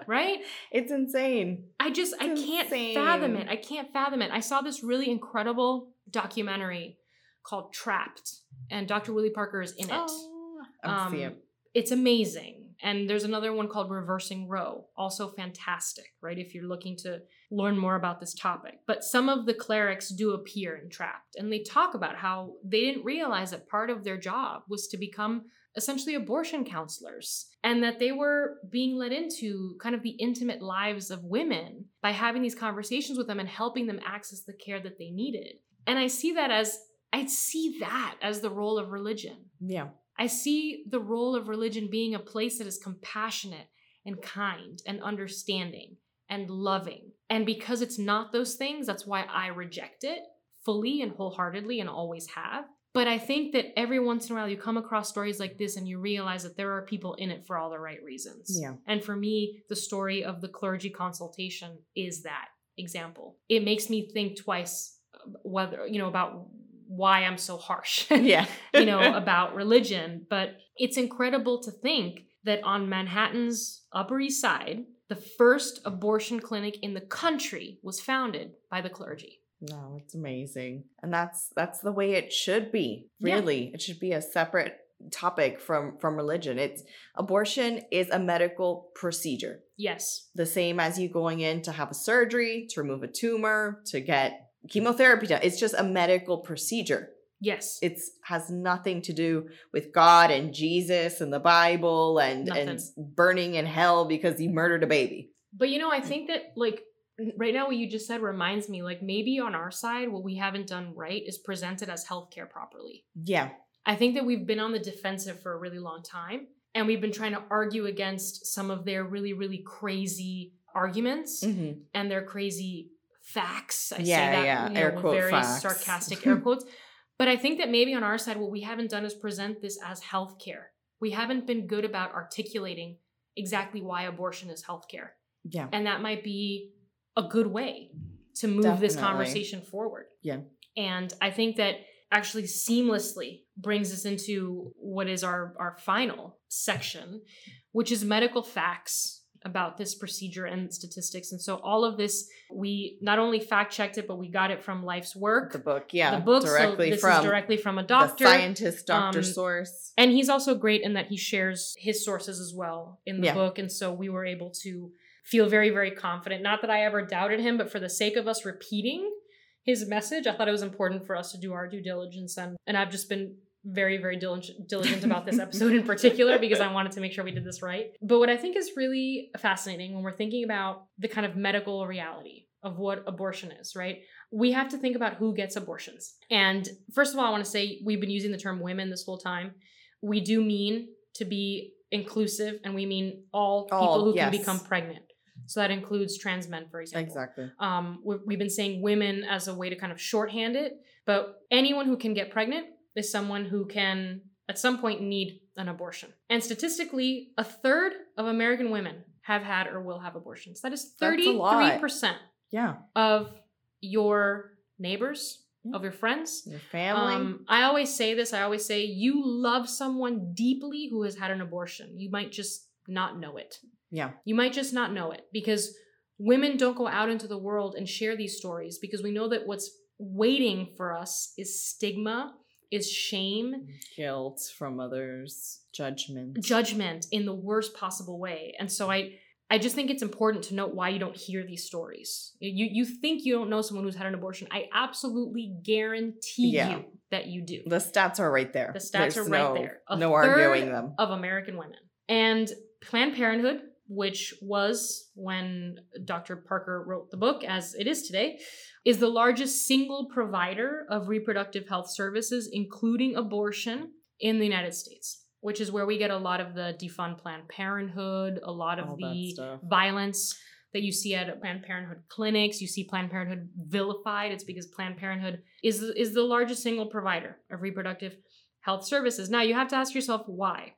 Right? It's insane. I just I can't fathom it. I can't fathom it. I saw this really incredible documentary called Trapped, and Dr. Willie Parker is in it. Oh, I'll see Um, it. It's amazing. And there's another one called Reversing Roe, also fantastic, right? If you're looking to learn more about this topic. But some of the clerics do appear in Trapped, and they talk about how they didn't realize that part of their job was to become essentially abortion counselors and that they were being led into kind of the intimate lives of women by having these conversations with them and helping them access the care that they needed. And I see that as I see that as the role of religion. Yeah. I see the role of religion being a place that is compassionate and kind and understanding and loving. And because it's not those things, that's why I reject it fully and wholeheartedly and always have. But I think that every once in a while you come across stories like this and you realize that there are people in it for all the right reasons. Yeah. And for me, the story of the clergy consultation is that example. It makes me think twice uh, whether, you know, about why I'm so harsh. Yeah. you know, about religion, but it's incredible to think that on Manhattan's Upper East Side, the first abortion clinic in the country was founded by the clergy. No, it's amazing. And that's that's the way it should be. Yeah. Really. It should be a separate topic from from religion. It's abortion is a medical procedure. Yes. The same as you going in to have a surgery, to remove a tumor, to get chemotherapy done. It's just a medical procedure. Yes. It's has nothing to do with God and Jesus and the Bible and and burning in hell because you murdered a baby. But you know, I think that like right now what you just said reminds me like maybe on our side what we haven't done right is presented as healthcare properly. Yeah. I think that we've been on the defensive for a really long time. and we've been trying to argue against some of their really, really crazy arguments Mhm. and their crazy facts. I Yeah, say that yeah, you air know, quote very facts. sarcastic air quotes. But I think that maybe on our side, what we haven't done is present this as healthcare. We haven't been good about articulating exactly why abortion is healthcare. Yeah. And that might be a good way to move this conversation forward. Yeah. And I think that actually seamlessly brings us into what is our, our final section, which is medical facts about this procedure and statistics. And so all of this, we not only fact checked it, but we got it from Life's Work. The book, yeah. the book, directly so this from is directly from a the doctor. scientist, doctor um, source. And he's also great in that he shares his sources as well in the Yeah. book. And so we were able to feel very, very confident. Not that I ever doubted him, but for the sake of us repeating his message, I thought it was important for us to do our due diligence. And, and I've just been very, very diligent, diligent about this episode in particular because I wanted to make sure we did this right. But what I think is really fascinating when we're thinking about the kind of medical reality of what abortion is, right? We have to think about who gets abortions. And first of all, I want to say we've been using the term women this whole time. We do mean to be inclusive and we mean all people All, who can become pregnant. So that includes trans men, for example. Exactly. Um, we've been saying women as a way to kind of shorthand it, but anyone who can get pregnant is someone who can at some point need an abortion. And statistically, a third of American women have had or will have abortions. That is That's a lot. 33% Yeah. of your neighbors, Yeah. of your friends. Your family. Um, I always say this. I always say you love someone deeply who has had an abortion. You might just not know it. yeah. You might just not know it because women don't go out into the world and share these stories because we know that what's waiting for us is stigma, is shame, Guilt from others, judgment. judgment in the worst possible way. And so I I just think it's important to note why you don't hear these stories. You you think you don't know someone who's had an abortion. I absolutely guarantee Yeah. you that you do. the stats are right there. The stats There's are right no, there. A no arguing them. of American women. And Planned Parenthood, which was when Dr. Parker wrote the book, as it is today, is the largest single provider of reproductive health services, including abortion, in the United States, which is where we get a lot of the defund Planned Parenthood, a lot of All the violence that you see at Planned Parenthood clinics. You see Planned Parenthood vilified. It's because Planned Parenthood is is the largest single provider of reproductive health services. Now you have to ask yourself why.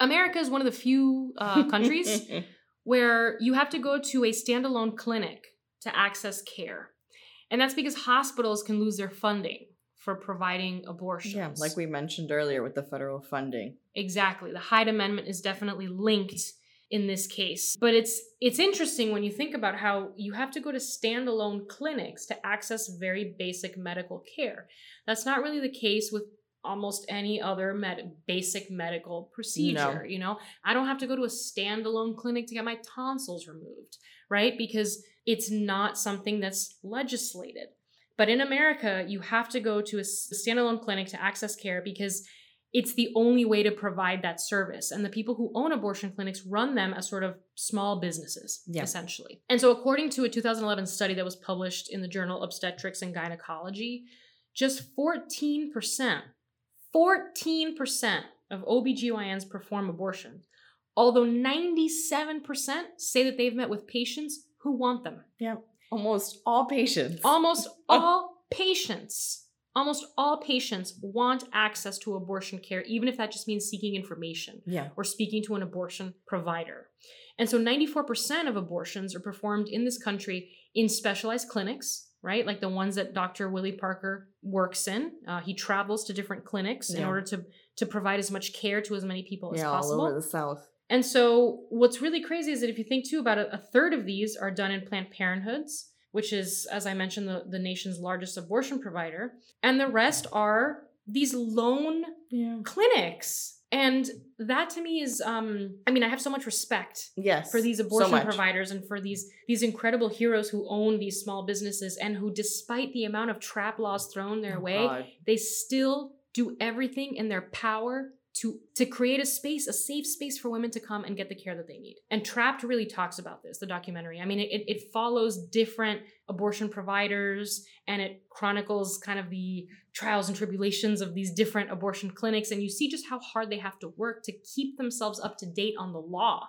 America is one of the few uh, countries where you have to go to a standalone clinic to access care, and that's because hospitals can lose their funding for providing abortions. yeah, like we mentioned earlier with the federal funding. Exactly. The Hyde Amendment is definitely linked in this case. But it's it's interesting when you think about how you have to go to standalone clinics to access very basic medical care. That's not really the case with almost any other med- basic medical procedure, you know? I don't have to go to a standalone clinic to get my tonsils removed, right? Because it's not something that's legislated. But in America, you have to go to a standalone clinic to access care because it's the only way to provide that service. And the people who own abortion clinics run them as sort of small businesses, Yeah. essentially. And so, according to a 2011 study that was published in the journal Obstetrics and Gynecology, just 14%, 14% of OBGYNs perform abortion, although 97% say that they've met with patients who want them. Yeah, almost all patients. Almost all patients, almost all patients want access to abortion care, even if that just means seeking information yeah, or speaking to an abortion provider. And so 94% of abortions are performed in this country in specialized clinics, right? Like the ones that Dr. Willie Parker works in. Uh, he travels to different clinics in order to, to provide as much care to as many people as yeah, all possible. over the South. And so, what's really crazy is that if you think too about it, a third of these are done in Planned Parenthoods, which is, as I mentioned, the, the nation's largest abortion provider. And the rest are these lone Yeah. clinics. And that to me is, um, I mean, I have so much respect Yes. for these abortion much. providers and for these these incredible heroes who own these small businesses and who, despite the amount of trap laws thrown their Oh, way, God. they still do everything in their power to to create a space, a safe space for women to come and get the care that they need. And Trapped really talks about this, the documentary. I mean, it, it follows different abortion providers and it chronicles kind of the trials and tribulations of these different abortion clinics. And you see just how hard they have to work to keep themselves up to date on the law.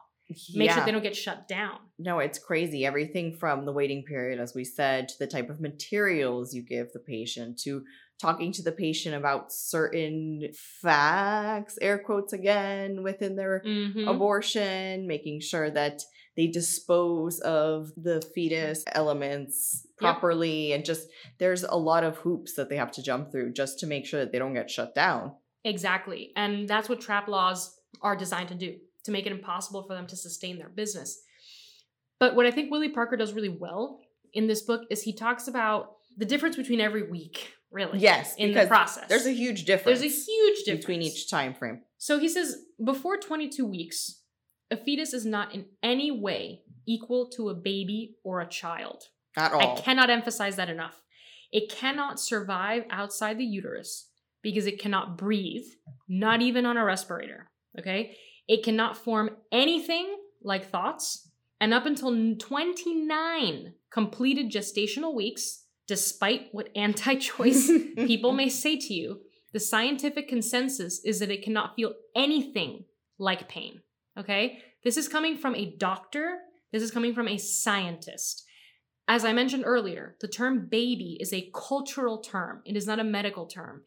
Make yeah. sure they don't get shut down. No, it's crazy. Everything from the waiting period, as we said, to the type of materials you give the patient, to talking to the patient about certain facts, air quotes again, within their Mhm. abortion, making sure that they dispose of the fetus elements Yep. properly. And just there's a lot of hoops that they have to jump through just to make sure that they don't get shut down. Exactly. And that's what trap laws are designed to do to make it impossible for them to sustain their business. But what I think Willie Parker does really well in this book is he talks about the difference between every week, really. Yes, in the process. There's a huge difference. There's a huge difference between each time frame. So he says before 22 weeks, a fetus is not in any way equal to a baby or a child. At all. I cannot emphasize that enough. It cannot survive outside the uterus because it cannot breathe, not even on a respirator. Okay? It cannot form anything like thoughts. And up until 29 completed gestational weeks, despite what anti choice people may say to you, the scientific consensus is that it cannot feel anything like pain. Okay? This is coming from a doctor, this is coming from a scientist. As I mentioned earlier, the term baby is a cultural term, it is not a medical term.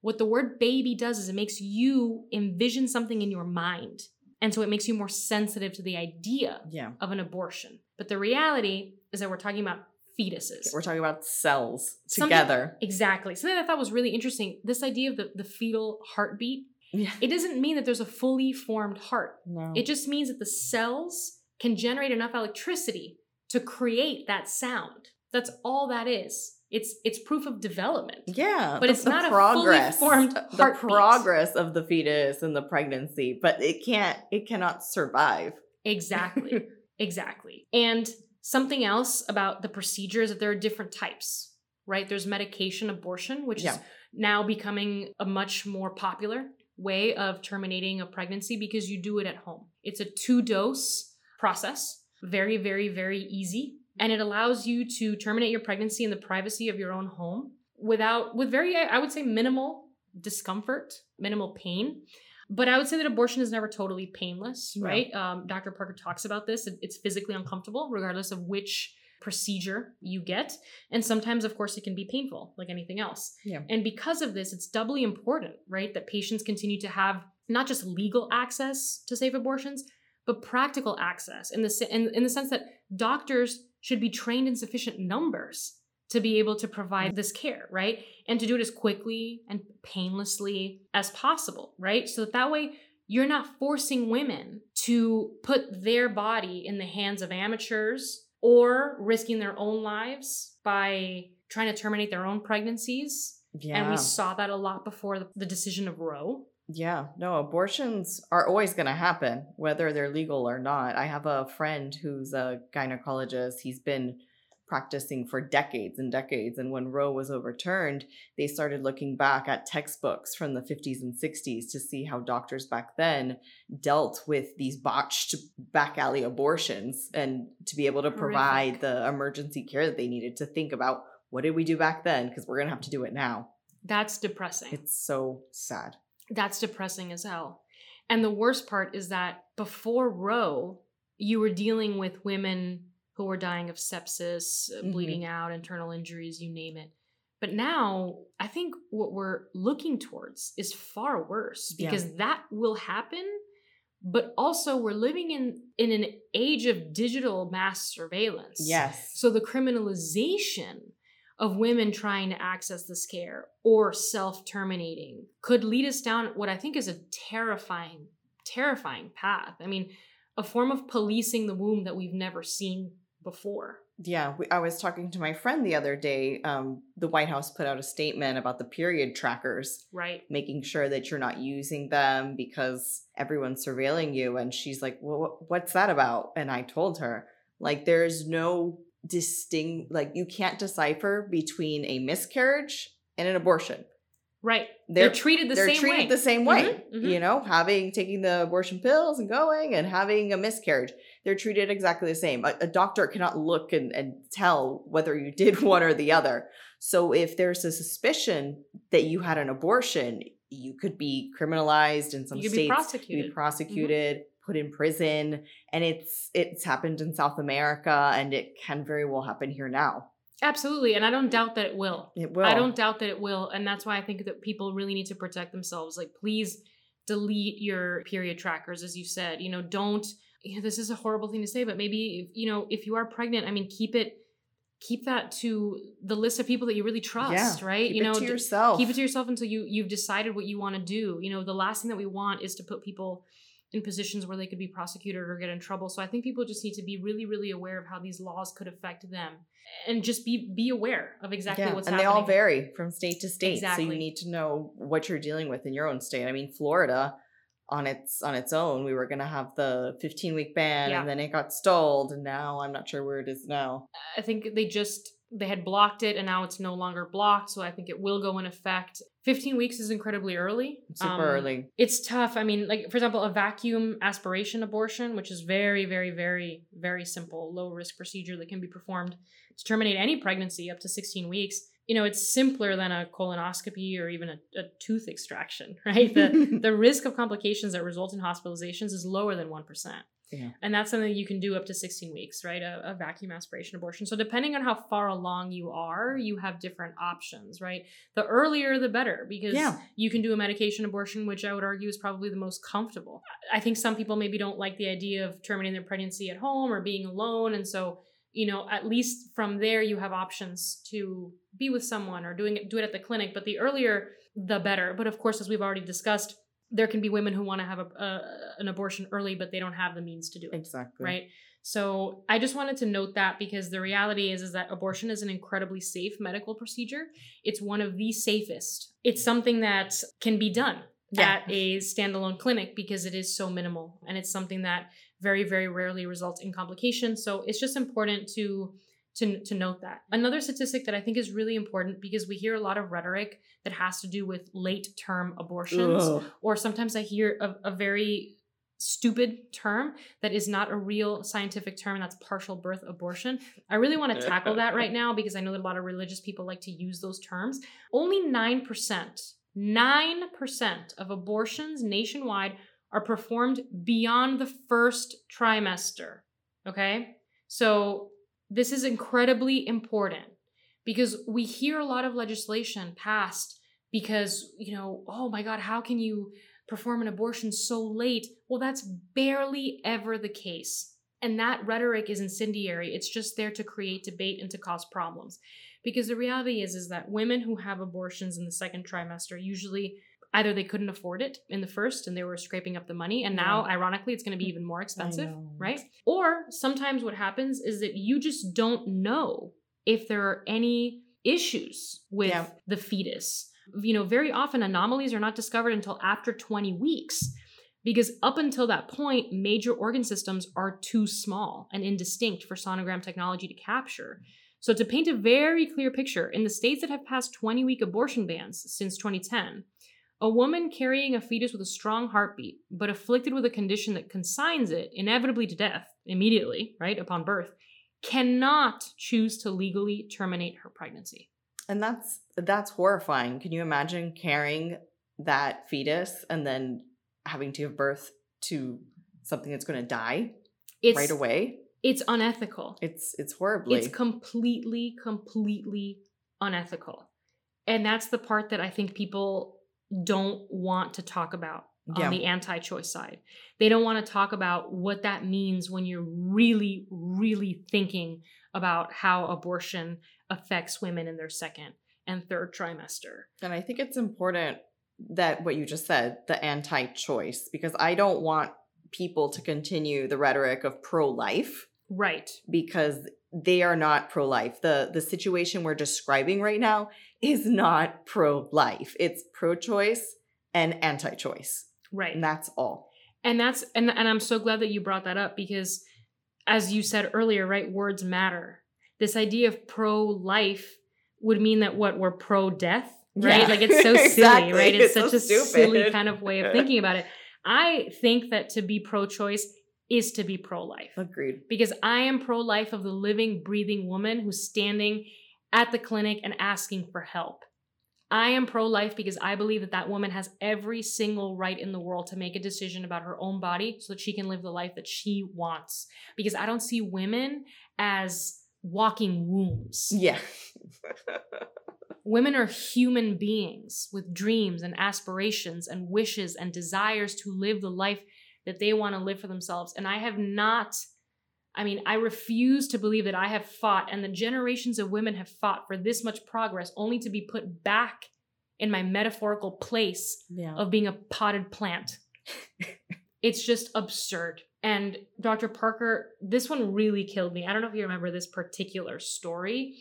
What the word baby does is it makes you envision something in your mind. And so it makes you more sensitive to the idea Yeah. of an abortion. But the reality is that we're talking about fetuses. We're talking about cells Something- together. Exactly. Something I thought was really interesting. This idea of the, the fetal heartbeat, Yeah. it doesn't mean that there's a fully formed heart. No. It just means that the cells can generate enough electricity to create that sound. That's all that is. It's it's proof of development. yeah, but it's not a fully formed the heartbeat. progress of the fetus and the pregnancy, but it can't, it cannot survive. Exactly. exactly. And something else about the procedure is that there are different types, right? There's medication abortion, which Yeah. is now becoming a much more popular way of terminating a pregnancy because you do it at home. It's a two dose process, very, very, very easy. And it allows you to terminate your pregnancy in the privacy of your own home without, with very, I would say, minimal discomfort, minimal pain. But I would say that abortion is never totally painless, Yeah. right? Um, Dr. Parker talks about this. It's physically uncomfortable, regardless of which procedure you get. And sometimes, of course, it can be painful, like anything else. Yeah. And because of this, it's doubly important, right? That patients continue to have not just legal access to safe abortions, but practical access in the, in, in the sense that doctors should be trained in sufficient numbers to be able to provide this care, right? And to do it as quickly and painlessly as possible, right? So that, that way you're not forcing women to put their body in the hands of amateurs or risking their own lives by trying to terminate their own pregnancies. Yeah. And we saw that a lot before the, decision of Roe. Yeah, no, abortions are always going to happen, whether they're legal or not. I have a friend who's a gynecologist. He's been practicing for decades and decades. And when Roe was overturned, they started looking back at textbooks from the 50s and 60s to see how doctors back then dealt with these botched back alley abortions and to be able to provide Horrific. the emergency care that they needed to think about what did we do back then? Because we're going to have to do it now. That's depressing. It's so sad. That's depressing as hell. And the worst part is that before Roe, you were dealing with women who were dying of sepsis, uh, Mhm. bleeding out, internal injuries, you name it. But now, I think what we're looking towards is far worse Yeah. because that will happen. But also, we're living in, in an age of digital mass surveillance. Yes. So the criminalization of women trying to access this care or self-terminating could lead us down what I think is a terrifying, terrifying path. I mean, a form of policing the womb that we've never seen before. Yeah, we, I was talking to my friend the other day. Um, the White House put out a statement about the period trackers, Right. making sure that you're not using them because everyone's surveilling you. And she's like, well, wh- what's that about? And I told her, like, there's no distinct, like, you can't decipher between a miscarriage and an abortion. Right. They're, they're treated the they're same treated way. the same way. Mhm, mhm. You know, having taking the abortion pills and going and having a miscarriage, they're treated exactly the same. A, a doctor cannot look and, and tell whether you did one or the other. So if there's a suspicion that you had an abortion, you could be criminalized in some You could be states. prosecuted. Mm-hmm. Be prosecuted, put in prison, and it's it's happened in South America, and it can very well happen here now. Absolutely. And I don't doubt that it will. It will. I don't doubt that it will. And that's why I think that people really need to protect themselves. Like, please delete your period trackers, as you said. You know, don't, you know, this is a horrible thing to say, but maybe, you know, if you are pregnant, I mean, keep it, keep that to the list of people that you really trust, right? Keep you it know, to d- yourself. keep it to yourself until you you've decided what you want to do you know the last thing that we want is to put people in positions where they could be prosecuted or get in trouble so i think people just need to be really really aware of how these laws could affect them and just be be aware of exactly yeah, what's and happening And they all vary from state to state. So you need to know what you're dealing with in your own state. I mean, Florida on its on its own, we were gonna have the 15 week ban, Yeah. and then it got stalled, and now I'm not sure where it is now. i think they just they had blocked it and now it's no longer blocked so i think it will go in effect 15 weeks is incredibly early Super Um, early. it's tough. I mean, like for example, a vacuum aspiration abortion, which is very, very, very, very simple, low risk procedure that can be performed to terminate any pregnancy up to 16 weeks. You know, it's simpler than a colonoscopy or even a, a tooth extraction, right? The the risk of complications that result in hospitalizations is lower than one percent. Yeah. And that's something you can do up to 16 weeks, right? A, a vacuum aspiration abortion. So, depending on how far along you are, mm-hmm. you have different options, right? The earlier, the better, because Yeah. you can do a medication abortion, which I would argue is probably the most comfortable. I think some people maybe don't like the idea of terminating their pregnancy at home or being alone. And so, you know, at least from there, you have options to be with someone or doing it, do it at the clinic. But the earlier, the better. But of course, as we've already discussed, there can be women who want to have a, a, an abortion early, but they don't have the means to do it Exactly. right so i just wanted to note that because the reality is is that abortion is an incredibly safe medical procedure it's one of the safest it's something that can be done Yeah. at a standalone clinic because it is so minimal and it's something that very very rarely results in complications so it's just important to to, to note that another statistic that i think is really important because we hear a lot of rhetoric that has to do with late term abortions Ugh. or sometimes I hear a, a very stupid term that is not a real scientific term, and that's partial birth abortion. I really want to tackle that right now because I know that a lot of religious people like to use those terms. Only 9%, 9% of abortions nationwide are performed beyond the first trimester. Okay? So this is incredibly important because we hear a lot of legislation passed because, you know, oh my God, how can you perform an abortion so late? Well, that's barely ever the case. And that rhetoric is incendiary. It's just there to create debate and to cause problems. Because the reality is, is that women who have abortions in the second trimester usually either they couldn't afford it in the first and they were scraping up the money, and now, ironically, it's going to be mm. even more expensive, right? Or sometimes what happens is that you just don't know if there are any issues with Yeah. the fetus. You know, very often anomalies are not discovered until after 20 weeks because up until that point, major organ systems are too small and indistinct for sonogram technology to capture. So, to paint a very clear picture, in the states that have passed 20 week abortion bans since 2010, a woman carrying a fetus with a strong heartbeat, but afflicted with a condition that consigns it inevitably to death immediately, right, upon birth, cannot choose to legally terminate her pregnancy. And that's that's horrifying. Can you imagine carrying that fetus and then having to give birth to something that's going to die It's right away? It's unethical. It's it's horribly. It's completely, completely unethical. And that's the part that I think people don't want to talk about Yeah. on the anti choice side. They don't want to talk about what that means when you're really, really thinking about how abortion affects women in their second and third trimester. And I think it's important that what you just said, the anti choice, because I don't want people to continue the rhetoric of pro life Right. because they are not pro life. The the situation we're describing right now is not pro life. It's pro choice and anti choice. Right. And that's all. and that's and and I'm so glad that you brought that up because as you said earlier, right, words matter. This idea of pro life would mean that what we're pro death right? Yeah. Like it's so silly, Exactly. right? It's, It's so such a silly kind of way of thinking about it. I think that to be pro choice is to be pro life Agreed. because I am pro life of the living, breathing woman who's standing at the clinic and asking for help. I am pro life because I believe that that woman has every single right in the world to make a decision about her own body so that she can live the life that she wants. Because I don't see women as walking wombs. Yeah. Women are human beings with dreams and aspirations and wishes and desires to live the life that they want to live for themselves. And I have not, I mean, I refuse to believe that I have fought and the generations of women have fought for this much progress only to be put back in my metaphorical place yeah. of being a potted plant. it's just absurd. And Dr. Parker, this one really killed me. I don't know if you remember this particular story,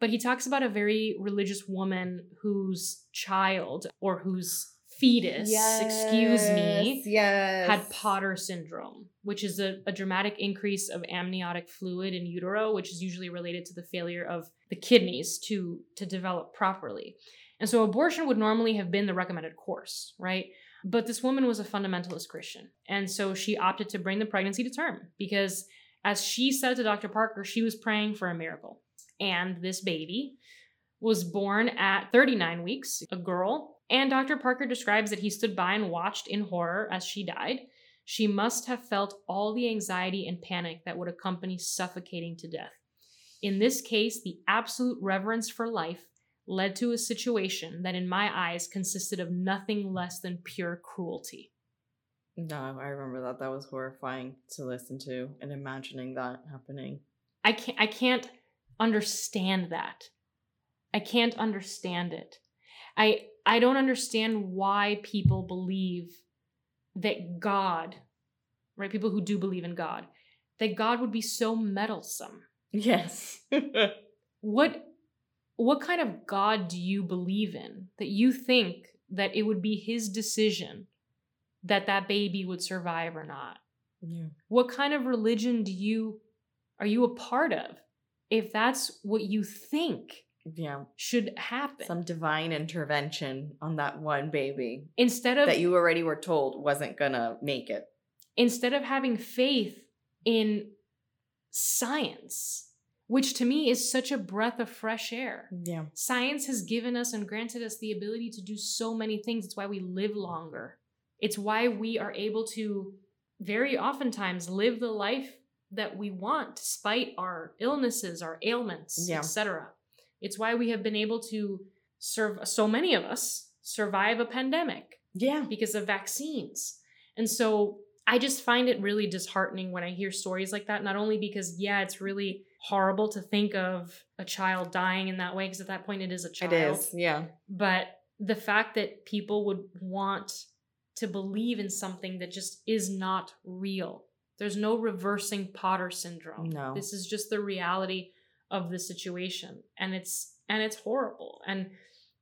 but he talks about a very religious woman whose child or whose fetus, excuse me, Yes. had Potter syndrome, which is a, a dramatic increase of amniotic fluid in utero, which is usually related to the failure of the kidneys to, to develop properly. And so abortion would normally have been the recommended course, right? But this woman was a fundamentalist Christian. And so she opted to bring the pregnancy to term because, as she said to Dr. Parker, she was praying for a miracle. And this baby was born at 39 weeks, a girl. And Dr. Parker describes that he stood by and watched in horror as she died. She must have felt all the anxiety and panic that would accompany suffocating to death. In this case, the absolute reverence for life led to a situation that, in my eyes, consisted of nothing less than pure cruelty. No, I remember that. That was horrifying to listen to and imagining that happening. I can't I can't understand that. I can't understand it. I I don't understand why people believe that God, right? People who do believe in God, that God would be so meddlesome. Yes. What what kind of God do you believe in that you think that it would be his decision that that baby would survive or not? yeah. What kind of religion do you are you a part of? If that's what you think Yeah. should happen. Some divine intervention on that one baby instead of that you already were told wasn't gonna make it. instead of having faith in science, which to me is such a breath of fresh air. Yeah. Science has given us and granted us the ability to do so many things. It's why we live longer. It's why we are able to very oftentimes live the life that we want despite our illnesses, our ailments, Yeah. etc. It's why we have been able to serve so many of us survive a pandemic Yeah. because of vaccines. And so I just find it really disheartening when I hear stories like that, not only because, yeah, it's really horrible to think of a child dying in that way, because at that point it is a child. It is. Yeah. But the fact that people would want to believe in something that just is not real. There's no reversing Potter syndrome. No. This is just the reality of the situation. And it's and it's horrible. And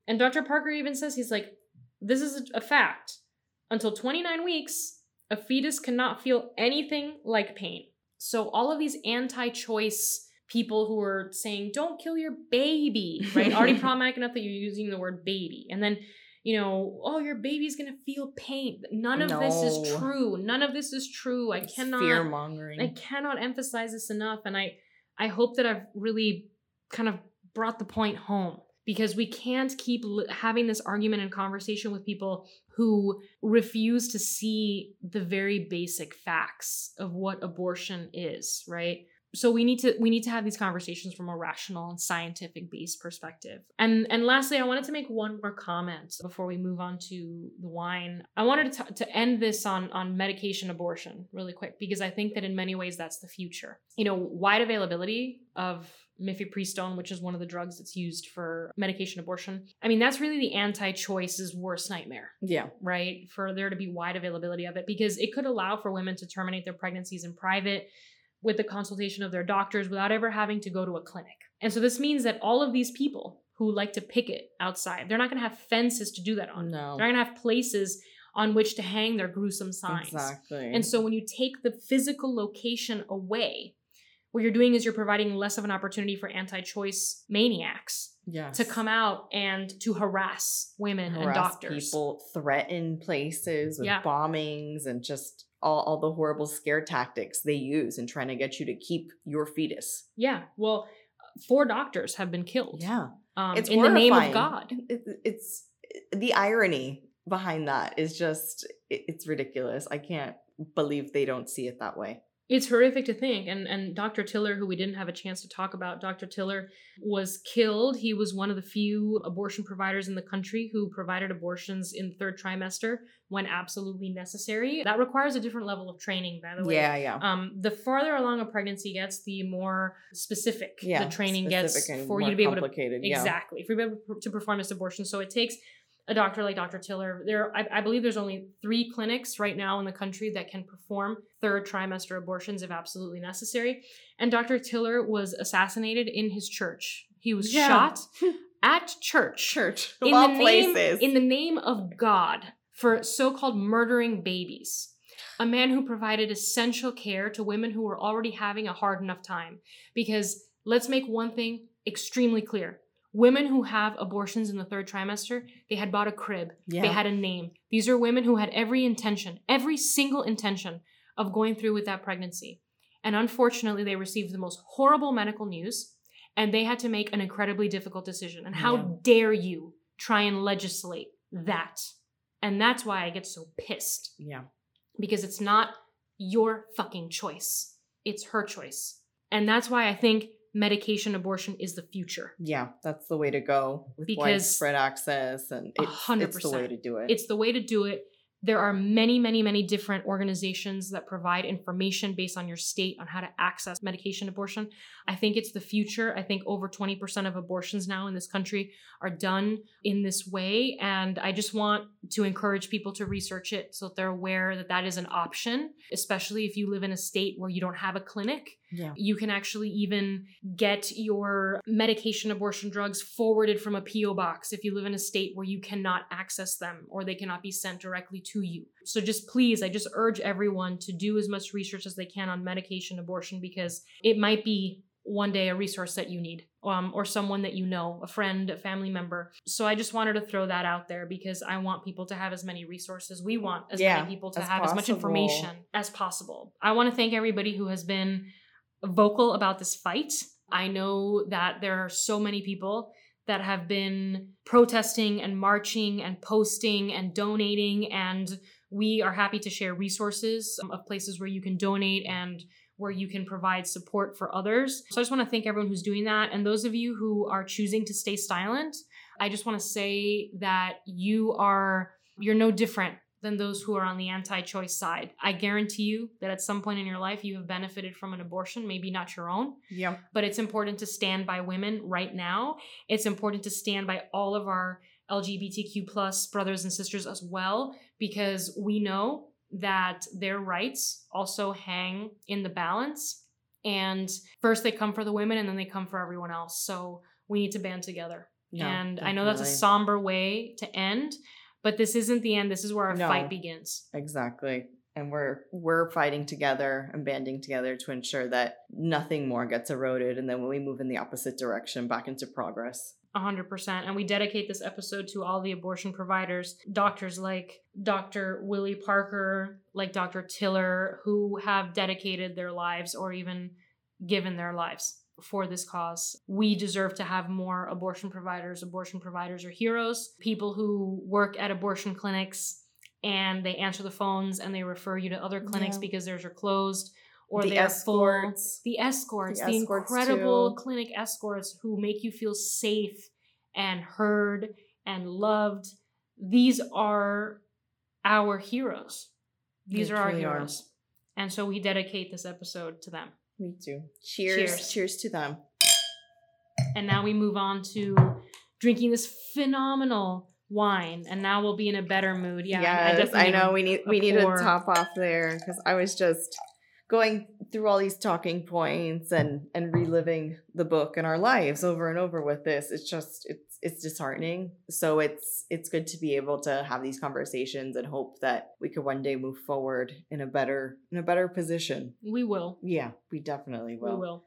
and Dr. Parker even says he's like, this is a, fact. Until 29 weeks, a fetus cannot feel anything like pain. So all of these anti-choice people who are saying, don't kill your baby, right? Already problematic enough that you're using the word baby. And then, you know, oh, your baby's gonna feel pain. None of this is true. None of this is true. I cannot fear mongering. I cannot emphasize this enough. And I I hope that I've really kind of brought the point home because we can't keep having this argument and conversation with people who refuse to see the very basic facts of what abortion is, right? So we need to we need to have these conversations from a rational and scientific based perspective. And and lastly, I wanted to make one more comment before we move on to the wine. I wanted to, t- to end this on on medication abortion really quick because I think that in many ways that's the future. You know, wide availability of mifepristone, which is one of the drugs that's used for medication abortion. I mean, that's really the anti-choice's worst nightmare yeah. right? For there to be wide availability of it because it could allow for women to terminate their pregnancies in private with the consultation of their doctors without ever having to go to a clinic. And so this means that all of these people who like to picket outside, they're not going to have fences to do that on. No. They're not going to have places on which to hang their gruesome signs. Exactly. And so when you take the physical location away, what you're doing is you're providing less of an opportunity for anti-choice maniacs Yeah. to come out and to harass women and doctors. people, threaten places with Yeah. bombings and just all, all the horrible scare tactics they use in trying to get you to keep your fetus. Yeah, well, four doctors have been killed. Yeah. um, It's in the name of horrifying. God. It- it's the irony behind that is just it- it's ridiculous. I can't believe they don't see it that way. It's horrific to think. And and Dr. Tiller, who we didn't have a chance to talk about, Dr. Tiller was killed. He was one of the few abortion providers in the country who provided abortions in the third trimester when absolutely necessary. That requires a different level of training, by the way. Yeah, yeah. Um, the farther along a pregnancy gets, the more specific yeah. the training specific gets for you to be able to yeah. Exactly. For you to perform this abortion. So it takes a doctor like Dr. Tiller. There, I, I believe there's only three clinics right now in the country that can perform third trimester abortions if absolutely necessary. And Dr. Tiller was assassinated in his church. He was Yeah. shot at church Church in all the name places. in the name of God for so-called murdering babies. A man who provided essential care to women who were already having a hard enough time. Because let's make one thing extremely clear. Women who have abortions in the third trimester, they had bought a crib. yeah. They had a name. These are women who had every intention, every single intention of going through with that pregnancy. And unfortunately, they received the most horrible medical news and they had to make an incredibly difficult decision. And how Yeah. dare you try and legislate that? And that's why I get so pissed yeah. because it's not your fucking choice, it's her choice. And that's why I think medication abortion is the future. Yeah, that's the way to go with Because- widespread access, and it's, hundred it's the way to do it. It's the way to do it. There are many, many, many different organizations that provide information based on your state on how to access medication abortion. I think it's the future. I think over 20% of abortions now in this country are done in this way. And I just want to encourage people to research it so that they're aware that that is an option, especially if you live in a state where you don't have a clinic. Yeah. You can actually even get your medication abortion drugs forwarded from a P.O. box if you live in a state where you cannot access them or they cannot be sent directly to you. So just please, I just urge everyone to do as much research as they can on medication abortion because it might be one day a resource that you need um, or someone that you know a friend a family member so i just wanted to throw that out there because i want people to have as many resources we want as Yeah, many people to have as much information as possible i want to thank everybody who has been vocal about this fight. I know that there are so many people that have been protesting and marching and posting and donating, and we are happy to share resources of places where you can donate and where you can provide support for others. So I just want to thank everyone who's doing that. And those of you who are choosing to stay silent, I just want to say that you are, you're no different than those who are on the anti choice side. I guarantee you that at some point in your life you have benefited from an abortion, maybe not your own, Yeah. but it's important to stand by women right now. It's important to stand by all of our LGBTQ plus brothers and sisters as well, because we know that their rights also hang in the balance. And first they come for the women and then they come for everyone else. So we need to band together. No, and I know that's a somber way to end, but this isn't the end. This is where our No. fight begins. Exactly. And we're we're fighting together and banding together to ensure that nothing more gets eroded and then when we move in the opposite direction back into progress. 100%. And we dedicate this episode to all the abortion providers, doctors like Dr. Willie Parker, like Dr. Tiller, who have dedicated their lives or even given their lives for this cause. We deserve to have more abortion providers. Abortion providers are heroes, people who work at abortion clinics and they answer the phones and they refer you to other clinics Yeah. because theirs are closed or The they are full escorts. the escorts, The the, escorts, incredible too. clinic escorts who make you feel safe and heard and loved. These are our heroes. These They are our truly are. heroes. And so we dedicate this episode to them. Me too. Cheers. Cheers. Cheers, to them. And now we move on to drinking this phenomenal wine. And now we'll be in a better mood. Yeah, yes, definitely I, know we need a we need to top off there because I was just going through all these talking points and and reliving the book and our lives over and over with this. It's just it's it's disheartening. So it's it's good to be able to have these conversations and hope that we could one day move forward in a better in a better position. We will. Yeah, we definitely will. We will.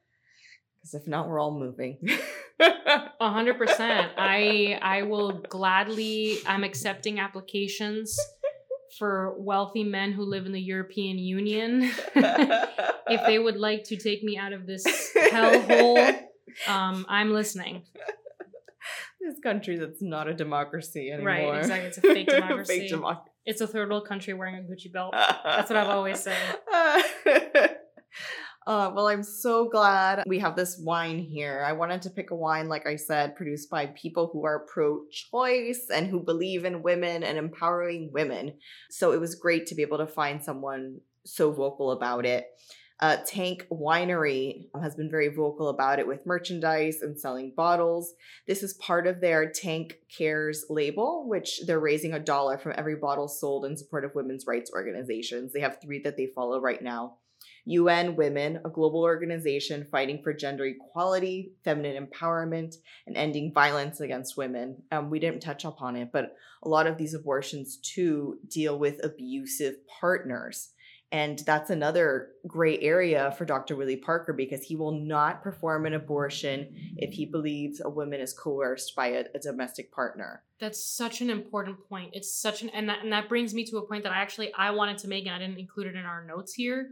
Because if not, we're all moving. A hundred percent. I I will gladly. I'm accepting applications for wealthy men who live in the European Union. if they would like to take me out of this hellhole, um, I'm listening. This country that's not a democracy anymore. Right, exactly. It's a fake democracy. fake democracy. It's a third world country wearing a Gucci belt. That's what I've always said. Uh, well, I'm so glad we have this wine here. I wanted to pick a wine, like I said, produced by people who are pro choice and who believe in women and empowering women. So it was great to be able to find someone so vocal about it. Uh, Tank Winery has been very vocal about it with merchandise and selling bottles. This is part of their Tank Cares label, which they're raising a dollar from every bottle sold in support of women's rights organizations. They have three that they follow right now. UN Women, a global organization fighting for gender equality, feminine empowerment, and ending violence against women. Um, we didn't touch upon it, but a lot of these abortions too deal with abusive partners. And that's another gray area for Dr. Willie Parker because he will not perform an abortion if he believes a woman is coerced by a, a domestic partner. That's such an important point. It's such an and that and that brings me to a point that I actually I wanted to make and I didn't include it in our notes here.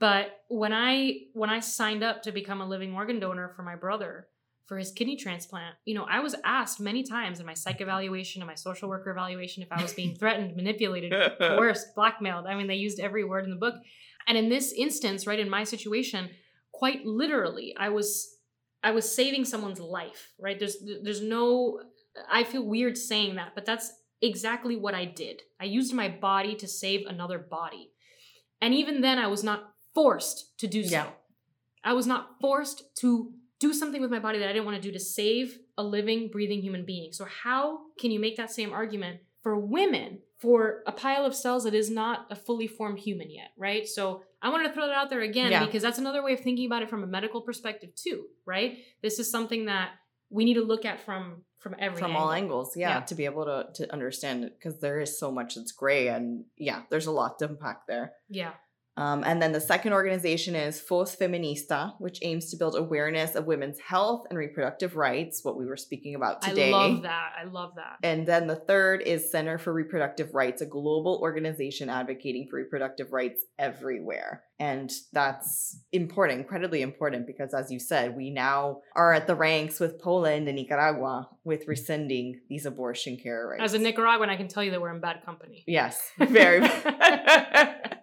But when I when I signed up to become a living organ donor for my brother for his kidney transplant, you know, I was asked many times in my psych evaluation and my social worker evaluation if I was being threatened, manipulated, coerced, blackmailed. I mean, they used every word in the book. And in this instance, right in my situation, quite literally, I was I was saving someone's life, right? There's there's no I feel weird saying that, but that's exactly what I did. I used my body to save another body. And even then I was not forced to do so. Yeah. I was not forced to do something with my body that I didn't want to do to save a living, breathing human being. So, how can you make that same argument for women for a pile of cells that is not a fully formed human yet, right? So, I wanted to throw that out there again Yeah. because that's another way of thinking about it from a medical perspective too, right? This is something that we need to look at from from every From angle. all angles, yeah, Yeah. to be able to, to understand it because there is so much that's gray and yeah, there's a lot to unpack there. Yeah. Um, and then the second organization is Fos Feminista, which aims to build awareness of women's health and reproductive rights, what we were speaking about today. I love that. I love that. And then the third is Center for Reproductive Rights, a global organization advocating for reproductive rights everywhere. And that's important, incredibly important, because as you said, we now are at the ranks with Poland and Nicaragua with rescinding these abortion care rights. As a Nicaraguan, I can tell you that we're in bad company. Yes, very.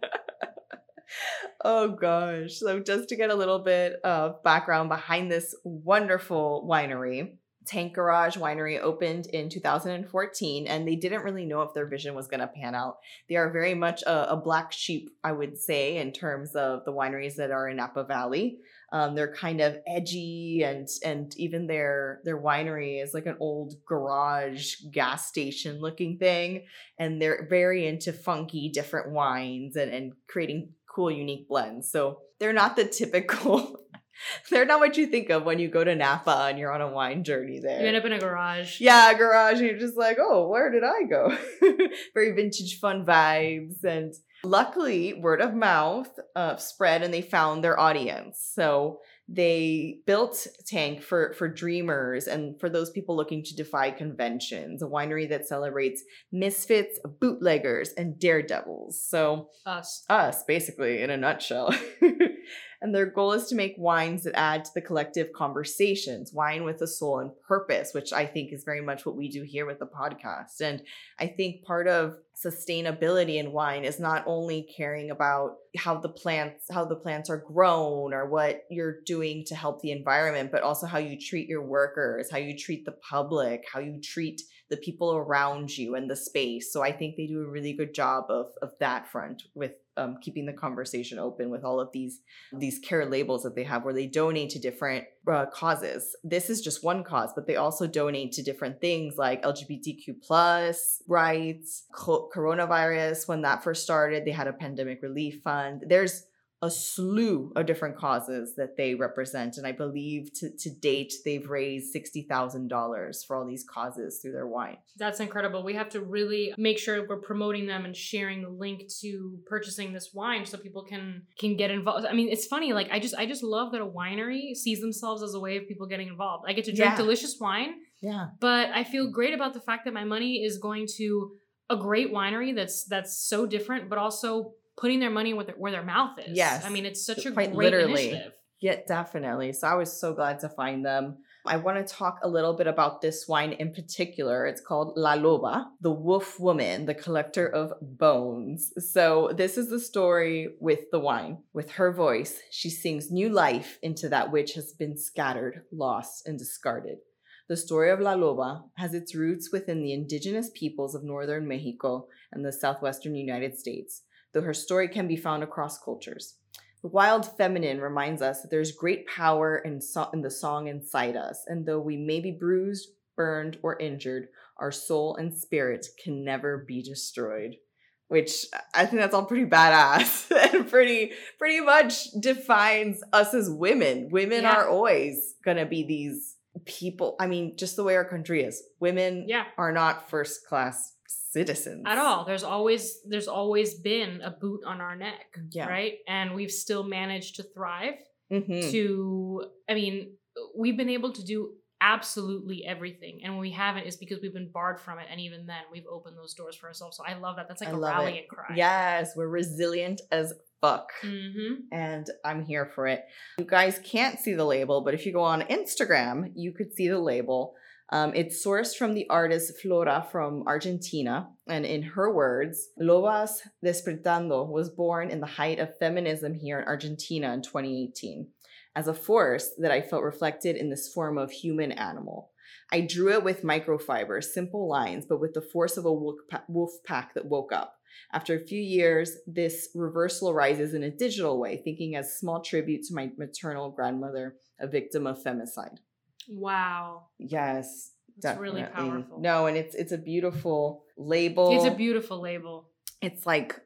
oh gosh. So, just to get a little bit of background behind this wonderful winery, Tank Garage Winery opened in 2014, and they didn't really know if their vision was going to pan out. They are very much a, a black sheep, I would say, in terms of the wineries that are in Napa Valley. Um, they're kind of edgy, and and even their their winery is like an old garage gas station looking thing, and they're very into funky, different wines and and creating cool, unique blends. So they're not the typical. they're not what you think of when you go to Napa and you're on a wine journey there. You end up in a garage. Yeah, garage. And you're just like, oh, where did I go? Very vintage, fun vibes. And luckily, word of mouth uh, spread and they found their audience. So they built Tank for, for dreamers and for those people looking to defy conventions, a winery that celebrates misfits, bootleggers, and daredevils. So Us. us, basically, in a nutshell. and their goal is to make wines that add to the collective conversations, wine with a soul and purpose, which I think is very much what we do here with the podcast. And I think part of sustainability in wine is not only caring about how the plants how the plants are grown or what you're doing to help the environment but also how you treat your workers how you treat the public how you treat the people around you and the space so i think they do a really good job of of that front with um, keeping the conversation open with all of these these care labels that they have where they donate to different uh, causes. This is just one cause but they also donate to different things like lgbtq plus rights co- coronavirus when that first started they had a pandemic relief fund. There's a slew of different causes that they represent. And I believe to, to date, they've raised $60,000 for all these causes through their wine. That's incredible. We have to really make sure we're promoting them and sharing the link to purchasing this wine so people can can get involved. I mean, it's funny like I just I just love that a winery sees themselves as a way of people getting involved. I get to drink Yeah. delicious wine, Yeah. but I feel great about the fact that my money is going to a great winery that's that's so different but also putting their money where their, where their mouth is. Yes. I mean, it's such a Quite great literally. initiative. Yeah, definitely. So I was so glad to find them. I want to talk a little bit about this wine in particular. It's called La Loba, the wolf woman, the collector of bones. So this is the story with the wine. With her voice, she sings new life into that which has been scattered, lost, and discarded. The story of La Loba has its roots within the indigenous peoples of northern Mexico and the southwestern United States, though her story can be found across cultures. The wild feminine reminds us that there's great power in, so- in the song inside us, and though we may be bruised, burned, or injured, our soul and spirit can never be destroyed. Which I think that's all pretty badass and pretty pretty much defines us as women. Women Yeah. are always gonna be these people. I mean, just the way our country is. Women Yeah. are not first class citizens At all. There's always there's always been a boot on our neck, Yeah. right? And we've still managed to thrive. Mhm. to i mean we've been able to do absolutely everything and when we haven't is because we've been barred from it and even then we've opened those doors for ourselves so i love that that's like I a love it. rallying cry Yes, we're resilient as fuck. hmm and I'm here for it. You guys can't see the label, but if you go on Instagram, you could see the label. Um, it's sourced from the artist Flora from Argentina, and in her words, Lobas Despertando was born in the height of feminism here in Argentina in 2018 as a force that I felt reflected in this form of human animal. I drew it with microfiber, simple lines, but with the force of a wolf pack that woke up. After a few years, this reversal arises in a digital way, thinking as small tribute to my maternal grandmother, a victim of femicide. Wow Yes, It's really definitely. powerful. No, and it's it's a beautiful label. it's a beautiful label It's like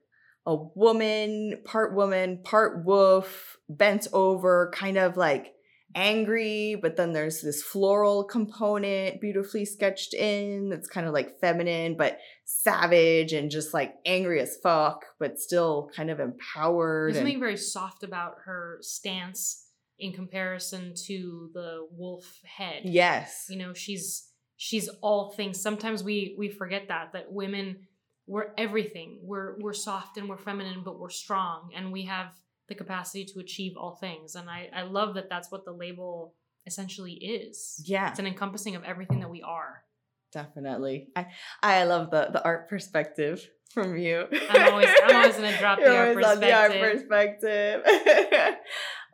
a woman, part woman, part wolf, bent over, kind of like angry, but then there's this floral component beautifully sketched in that's kind of like feminine, but savage and just like angry as fuck, but still kind of empowered. there's something very soft about her stance in comparison to the wolf head yes. you know she's she's all things sometimes we we forget that that women we're everything we're we're soft and we're feminine but we're strong and we have the capacity to achieve all things and i i love that that's what the label essentially is Yeah, it's an encompassing of everything that we are definitely. I I love the the art perspective from you. I'm always- I'm always gonna drop the art always the art perspective.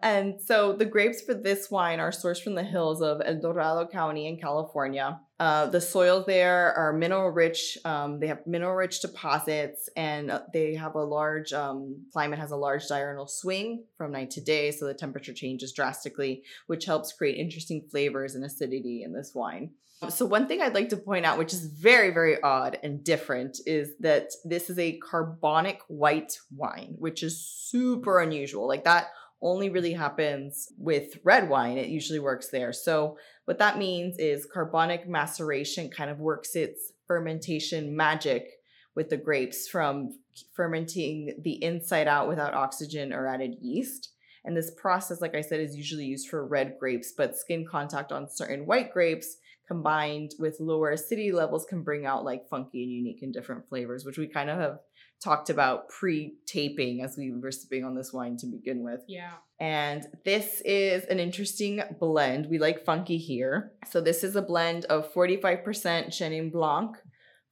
and so the grapes for this wine are sourced from the hills of El Dorado County in California. Uh, the soils there are mineral rich. Um, they have mineral rich deposits, and uh, they have a large um, climate has a large diurnal swing from night to day, so the temperature changes drastically, which helps create interesting flavors and acidity in this wine. So one thing I'd like to point out, which is very, very odd and different, is that this is a carbonic white wine, which is super unusual. Like that only really happens with red wine. It usually works there. So what that means is carbonic maceration kind of works its fermentation magic with the grapes from fermenting the inside out without oxygen or added yeast. And this process, like I said, is usually used for red grapes, but skin contact on certain white grapes combined with lower acidity levels can bring out like funky and unique and different flavors, which we kind of have talked about pre-taping as we were sipping on this wine to begin with. yeah And this is an interesting blend. We like funky here. So this is a blend of 45% Chenin Blanc,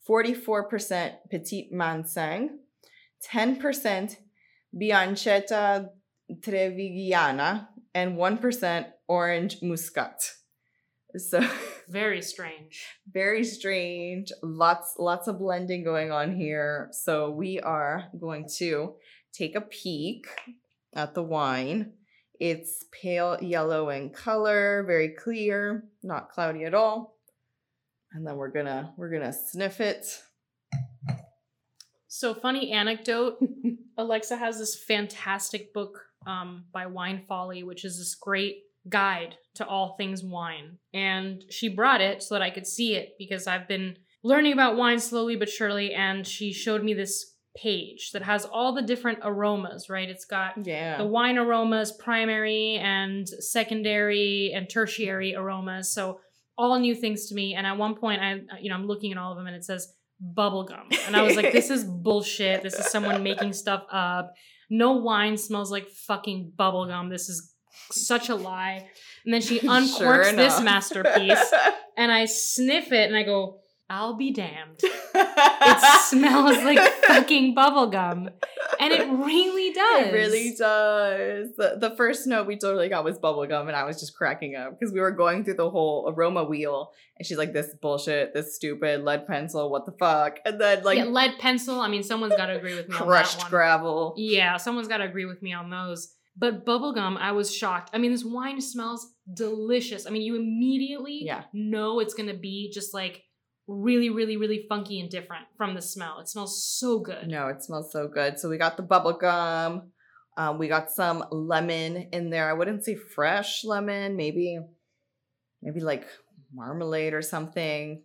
44% Petit Manseng, 10% Bianchetta Trevigiana, and 1% Orange Muscat. So very strange. Very strange. Lots lots of blending going on here. So we are going to take a peek at the wine. It's pale yellow in color very clear not cloudy at all. And then we're gonna we're gonna sniff it. So funny anecdote alexa has this fantastic book um, by Wine Folly, which is this great guide to all things wine. And she brought it so that I could see it because I've been learning about wine slowly but surely. And she showed me this page that has all the different aromas, right? It's got Yeah. the wine aromas, primary and secondary and tertiary aromas. So all new things to me. And at one point, I you know I'm looking at all of them, and it says bubblegum, and I was like, this is bullshit. This is someone making stuff up. No wine smells like fucking bubblegum. This is such a lie. And then she uncorks Sure this masterpiece, and I sniff it, and I go, I'll be damned. It smells like fucking bubblegum. And it really does. It really does. The, the first note we totally got was bubblegum, and I was just cracking up because we were going through the whole aroma wheel, and she's like, "This bullshit. This stupid. Lead pencil. What the fuck?" And then like yeah, lead pencil. I mean, someone's got to agree with me on that crushed gravel. Yeah, someone's got to agree with me on those. But bubblegum, I was shocked. I mean, this wine smells delicious. I mean, you immediately Yeah. know it's going to be just like really, really, really funky and different from the smell. It smells so good. No, it smells so good. So we got the bubblegum. Um, we got some lemon in there. I wouldn't say fresh lemon, maybe, maybe like marmalade or something.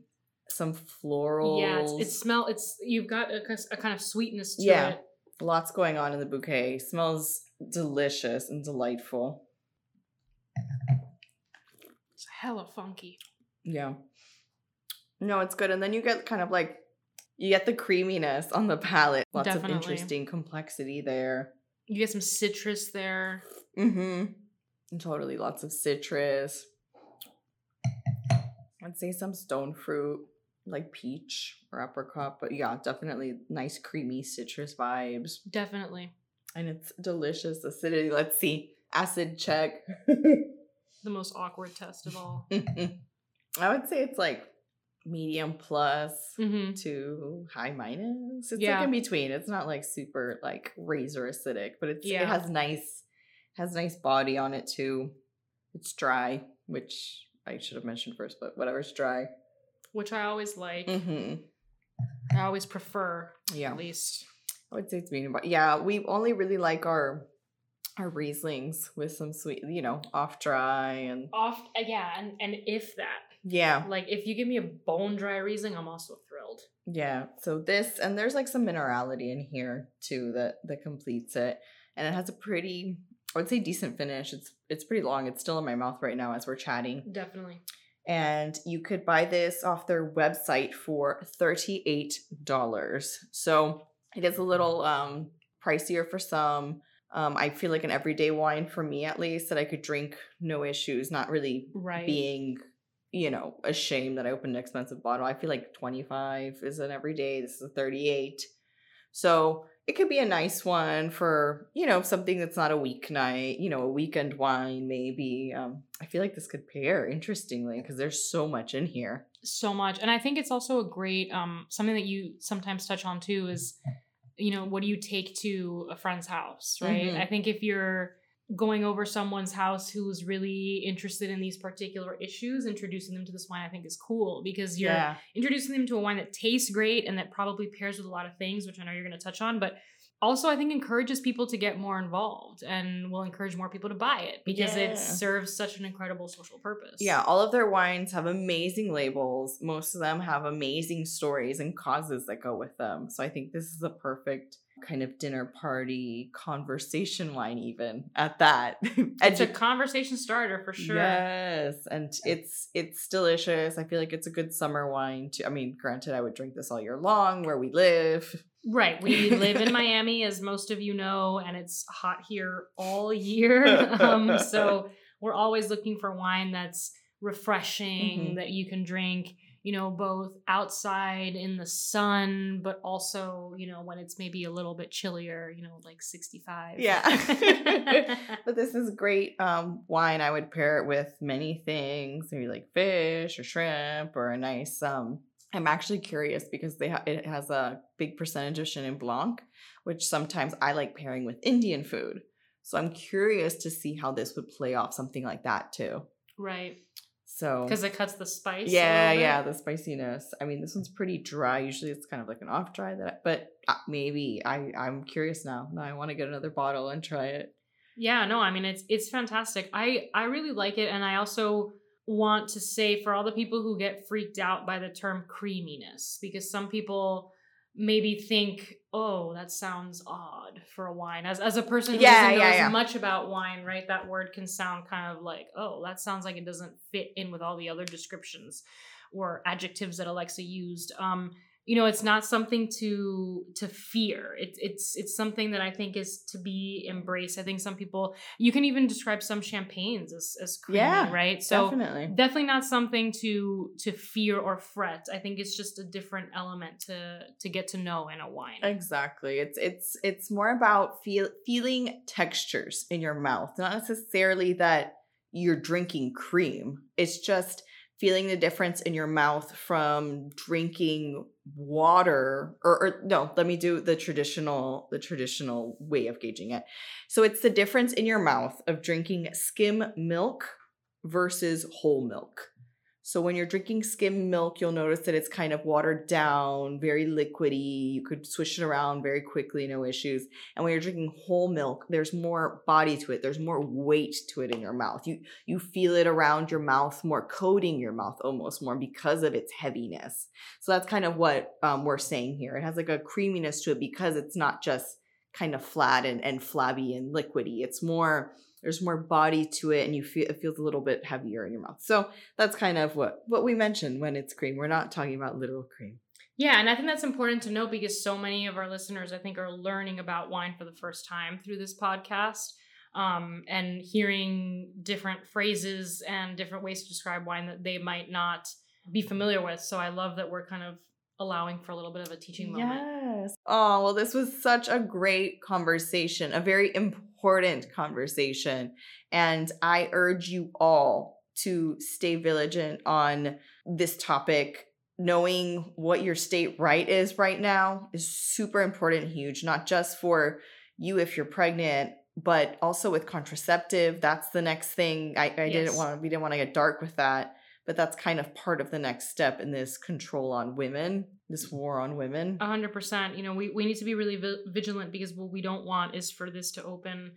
Some floral. Yeah, it's, it's smell. It's you've got a, a kind of sweetness to Yeah. it. Lots going on in the bouquet. Smells delicious and delightful. It's hella funky. Yeah. No, it's good. And then you get kind of like you get the creaminess on the palate. Lots Definitely. of interesting complexity there. You get some citrus there. Mm-hmm. And totally lots of citrus. I'd say some stone fruit, like peach or apricot, but yeah, definitely nice creamy citrus vibes. Definitely And it's delicious acidity. Let's see. Acid check. the most awkward test of all. I would say it's like medium plus hmm to high minus. It's Yeah. like in between. It's not like super like razor acidic, but it's Yeah. it has nice has nice body on it too. It's dry, which I should have mentioned first, but whatever, it's dry. Which I always like. hmm I always prefer, Yeah, at least. I would say it's medium, but yeah, we only really like our our Rieslings with some sweet, you know, off dry and Off, uh, yeah, and and if that, yeah, like, if you give me a bone dry Riesling, I'm also thrilled. Yeah. So this and there's like some minerality in here too that that completes it. And it has a pretty I would say decent finish. It's it's pretty long. It's still in my mouth right now as we're chatting. Definitely. And you could buy this off their website for $38. So it is a little um pricier for some. Um I feel like an everyday wine for me at least that I could drink no issues, not really Right. being you know ashamed that i opened an expensive bottle i feel like 25 is an everyday this is a 38 so it could be a nice one for you know something that's not a weeknight you know a weekend wine maybe um i feel like this could pair interestingly because there's so much in here so much and i think it's also a great um something that you sometimes touch on too is you know what do you take to a friend's house right Mhm. i think if you're going over someone's house who's really interested in these particular issues introducing them to this wine i think is cool because you're yeah. introducing them to a wine that tastes great and that probably pairs with a lot of things which i know you're going to touch on but also i think encourages people to get more involved and will encourage more people to buy it because Yeah. it serves such an incredible social purpose. Yeah all of their wines have amazing labels. Most of them have amazing stories and causes that go with them. So i think this is a perfect kind of dinner party conversation wine even at that it's a conversation starter for sure yes and it's it's delicious i feel like it's a good summer wine too i mean granted i would drink this all year long where we live Right. We live in Miami, as most of you know, and it's hot here all year. um, so we're always looking for wine that's refreshing, Mhm. that you can drink, you know, both outside in the sun, but also, you know, when it's maybe a little bit chillier, you know, like 65. Yeah. but this is great um, wine. I would pair it with many things, maybe like fish or shrimp or a nice. Um, I'm actually curious because they ha- it has a big percentage of Chenin Blanc, which sometimes I like pairing with Indian food. So I'm curious to see how this would play off something like that too. right. So Because it cuts the spice. yeah, yeah, the spiciness. I mean, this one's pretty dry. Usually, it's kind of like an off dry that, but uh, maybe I I'm curious now. Now I want to get another bottle and try it. Yeah, no, I mean it's it's fantastic. I I really like it and I also want to say for all the people who get freaked out by the term creaminess because some people maybe think, "Oh, that sounds odd for a wine." As as a person who Yeah, doesn't know yeah, as yeah. much about wine, right? That word can sound kind of like, "Oh, that sounds like it doesn't fit in with all the other descriptions or adjectives that Alexa used." Um you know it's not something to to fear it's it's it's something that i think is to be embraced i think some people you can even describe some champagnes as as creamy Yeah, right so Definitely. definitely not something to to fear or fret i think it's just a different element to to get to know in a wine Exactly. It's it's it's more about feel feeling textures in your mouth, not necessarily that you're drinking cream. It's just feeling the difference in your mouth from drinking water or, or no, let me do the traditional the traditional way of gauging it. So it's the difference in your mouth of drinking skim milk versus whole milk. So when you're drinking skim milk, you'll notice that it's kind of watered down, very liquidy. You could swish it around very quickly, no issues. And when you're drinking whole milk, there's more body to it. There's more weight to it in your mouth. You you feel it around your mouth, more coating your mouth almost more because of its heaviness. So that's kind of what um, we're saying here. It has like a creaminess to it because it's not just kind of flat and, and flabby and liquidy. It's more there's more body to it and you feel it feels a little bit heavier in your mouth. So that's kind of what what we mentioned when it's cream. We're not talking about literal cream. Yeah, and I think that's important to know because so many of our listeners, I think, are learning about wine for the first time through this podcast um, and hearing different phrases and different ways to describe wine that they might not be familiar with. So I love that we're kind of allowing for a little bit of a teaching moment. Yes. Oh, well, this was such a great conversation, a very important conversation. And I urge you all to stay vigilant on this topic. Knowing what your state right is right now is super important huge, not just for you if you're pregnant, but also with contraceptive. That's the next thing. I, I Yes. didn't want we didn't want to get dark with that but that's kind of part of the next step in this control on women, this war on women. A hundred percent. You know, we, we need to be really vi- vigilant because what we don't want is for this to open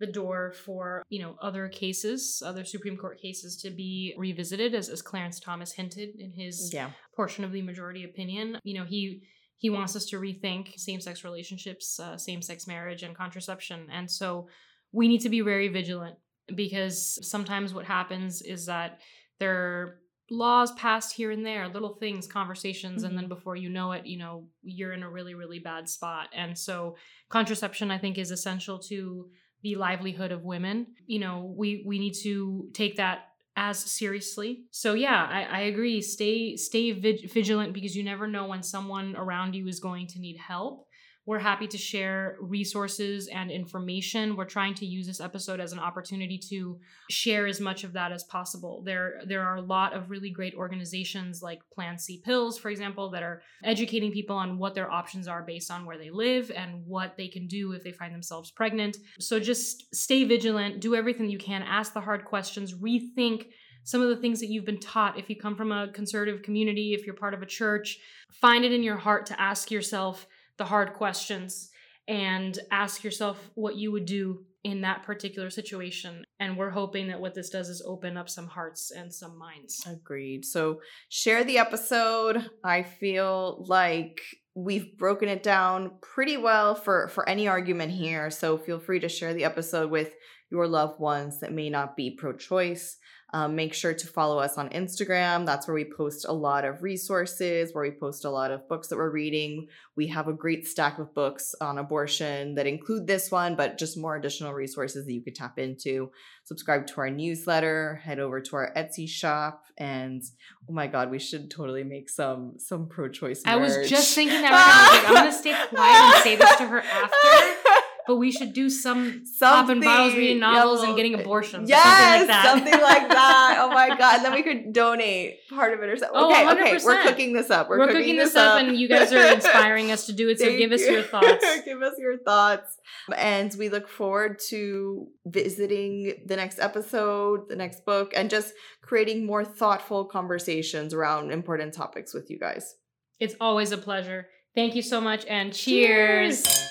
the door for you know other cases, other Supreme Court cases to be revisited, as as Clarence Thomas hinted in his Yeah. portion of the majority opinion. You know, he he wants us to rethink same-sex relationships, uh, same-sex marriage, and contraception, and so we need to be very vigilant because sometimes what happens is that there are laws passed here and there, little things, conversations, and then mm-hmm. before you know it, you know, you're in a really, really bad spot. And so contraception, I think, is essential to the livelihood of women. You know, we we need to take that as seriously. So yeah, I, I agree. Stay stay vig- vigilant because you never know when someone around you is going to need help. We're happy to share resources and information. We're trying to use this episode as an opportunity to share as much of that as possible. There there are a lot of really great organizations like Plan C Pills, for example, that are educating people on what their options are based on where they live and what they can do if they find themselves pregnant. So just stay vigilant, do everything you can, ask the hard questions, rethink some of the things that you've been taught. If you come from a conservative community, if you're part of a church, find it in your heart to ask yourself the hard questions and ask yourself what you would do in that particular situation. And we're hoping that what this does is open up some hearts and some minds. Agreed. So share the episode. I feel like we've broken it down pretty well for for any argument here. So feel free to share the episode with your loved ones that may not be pro-choice. Um, make sure to follow us on Instagram. That's where we post a lot of resources, where we post a lot of books that we're reading. We have a great stack of books on abortion that include this one, but just more additional resources that you could tap into. Subscribe to our newsletter, head over to our Etsy shop, and oh my god, we should totally make some some pro-choice. I was just thinking that right now. I was like, I'm gonna stay quiet and say this to her after. But we should do some popping bottles, reading novels, and getting abortions. Yes, something like that. something like that. Oh my god! And then we could donate part of it or something. Oh, okay, okay, we're cooking this up. We're, We're, cooking, this up, and you guys are inspiring us to do it. So Thank give us your thoughts. give us your thoughts. And we look forward to visiting the next episode, the next book, and just creating more thoughtful conversations around important topics with you guys. It's always a pleasure. Thank you so much, and cheers. Cheers.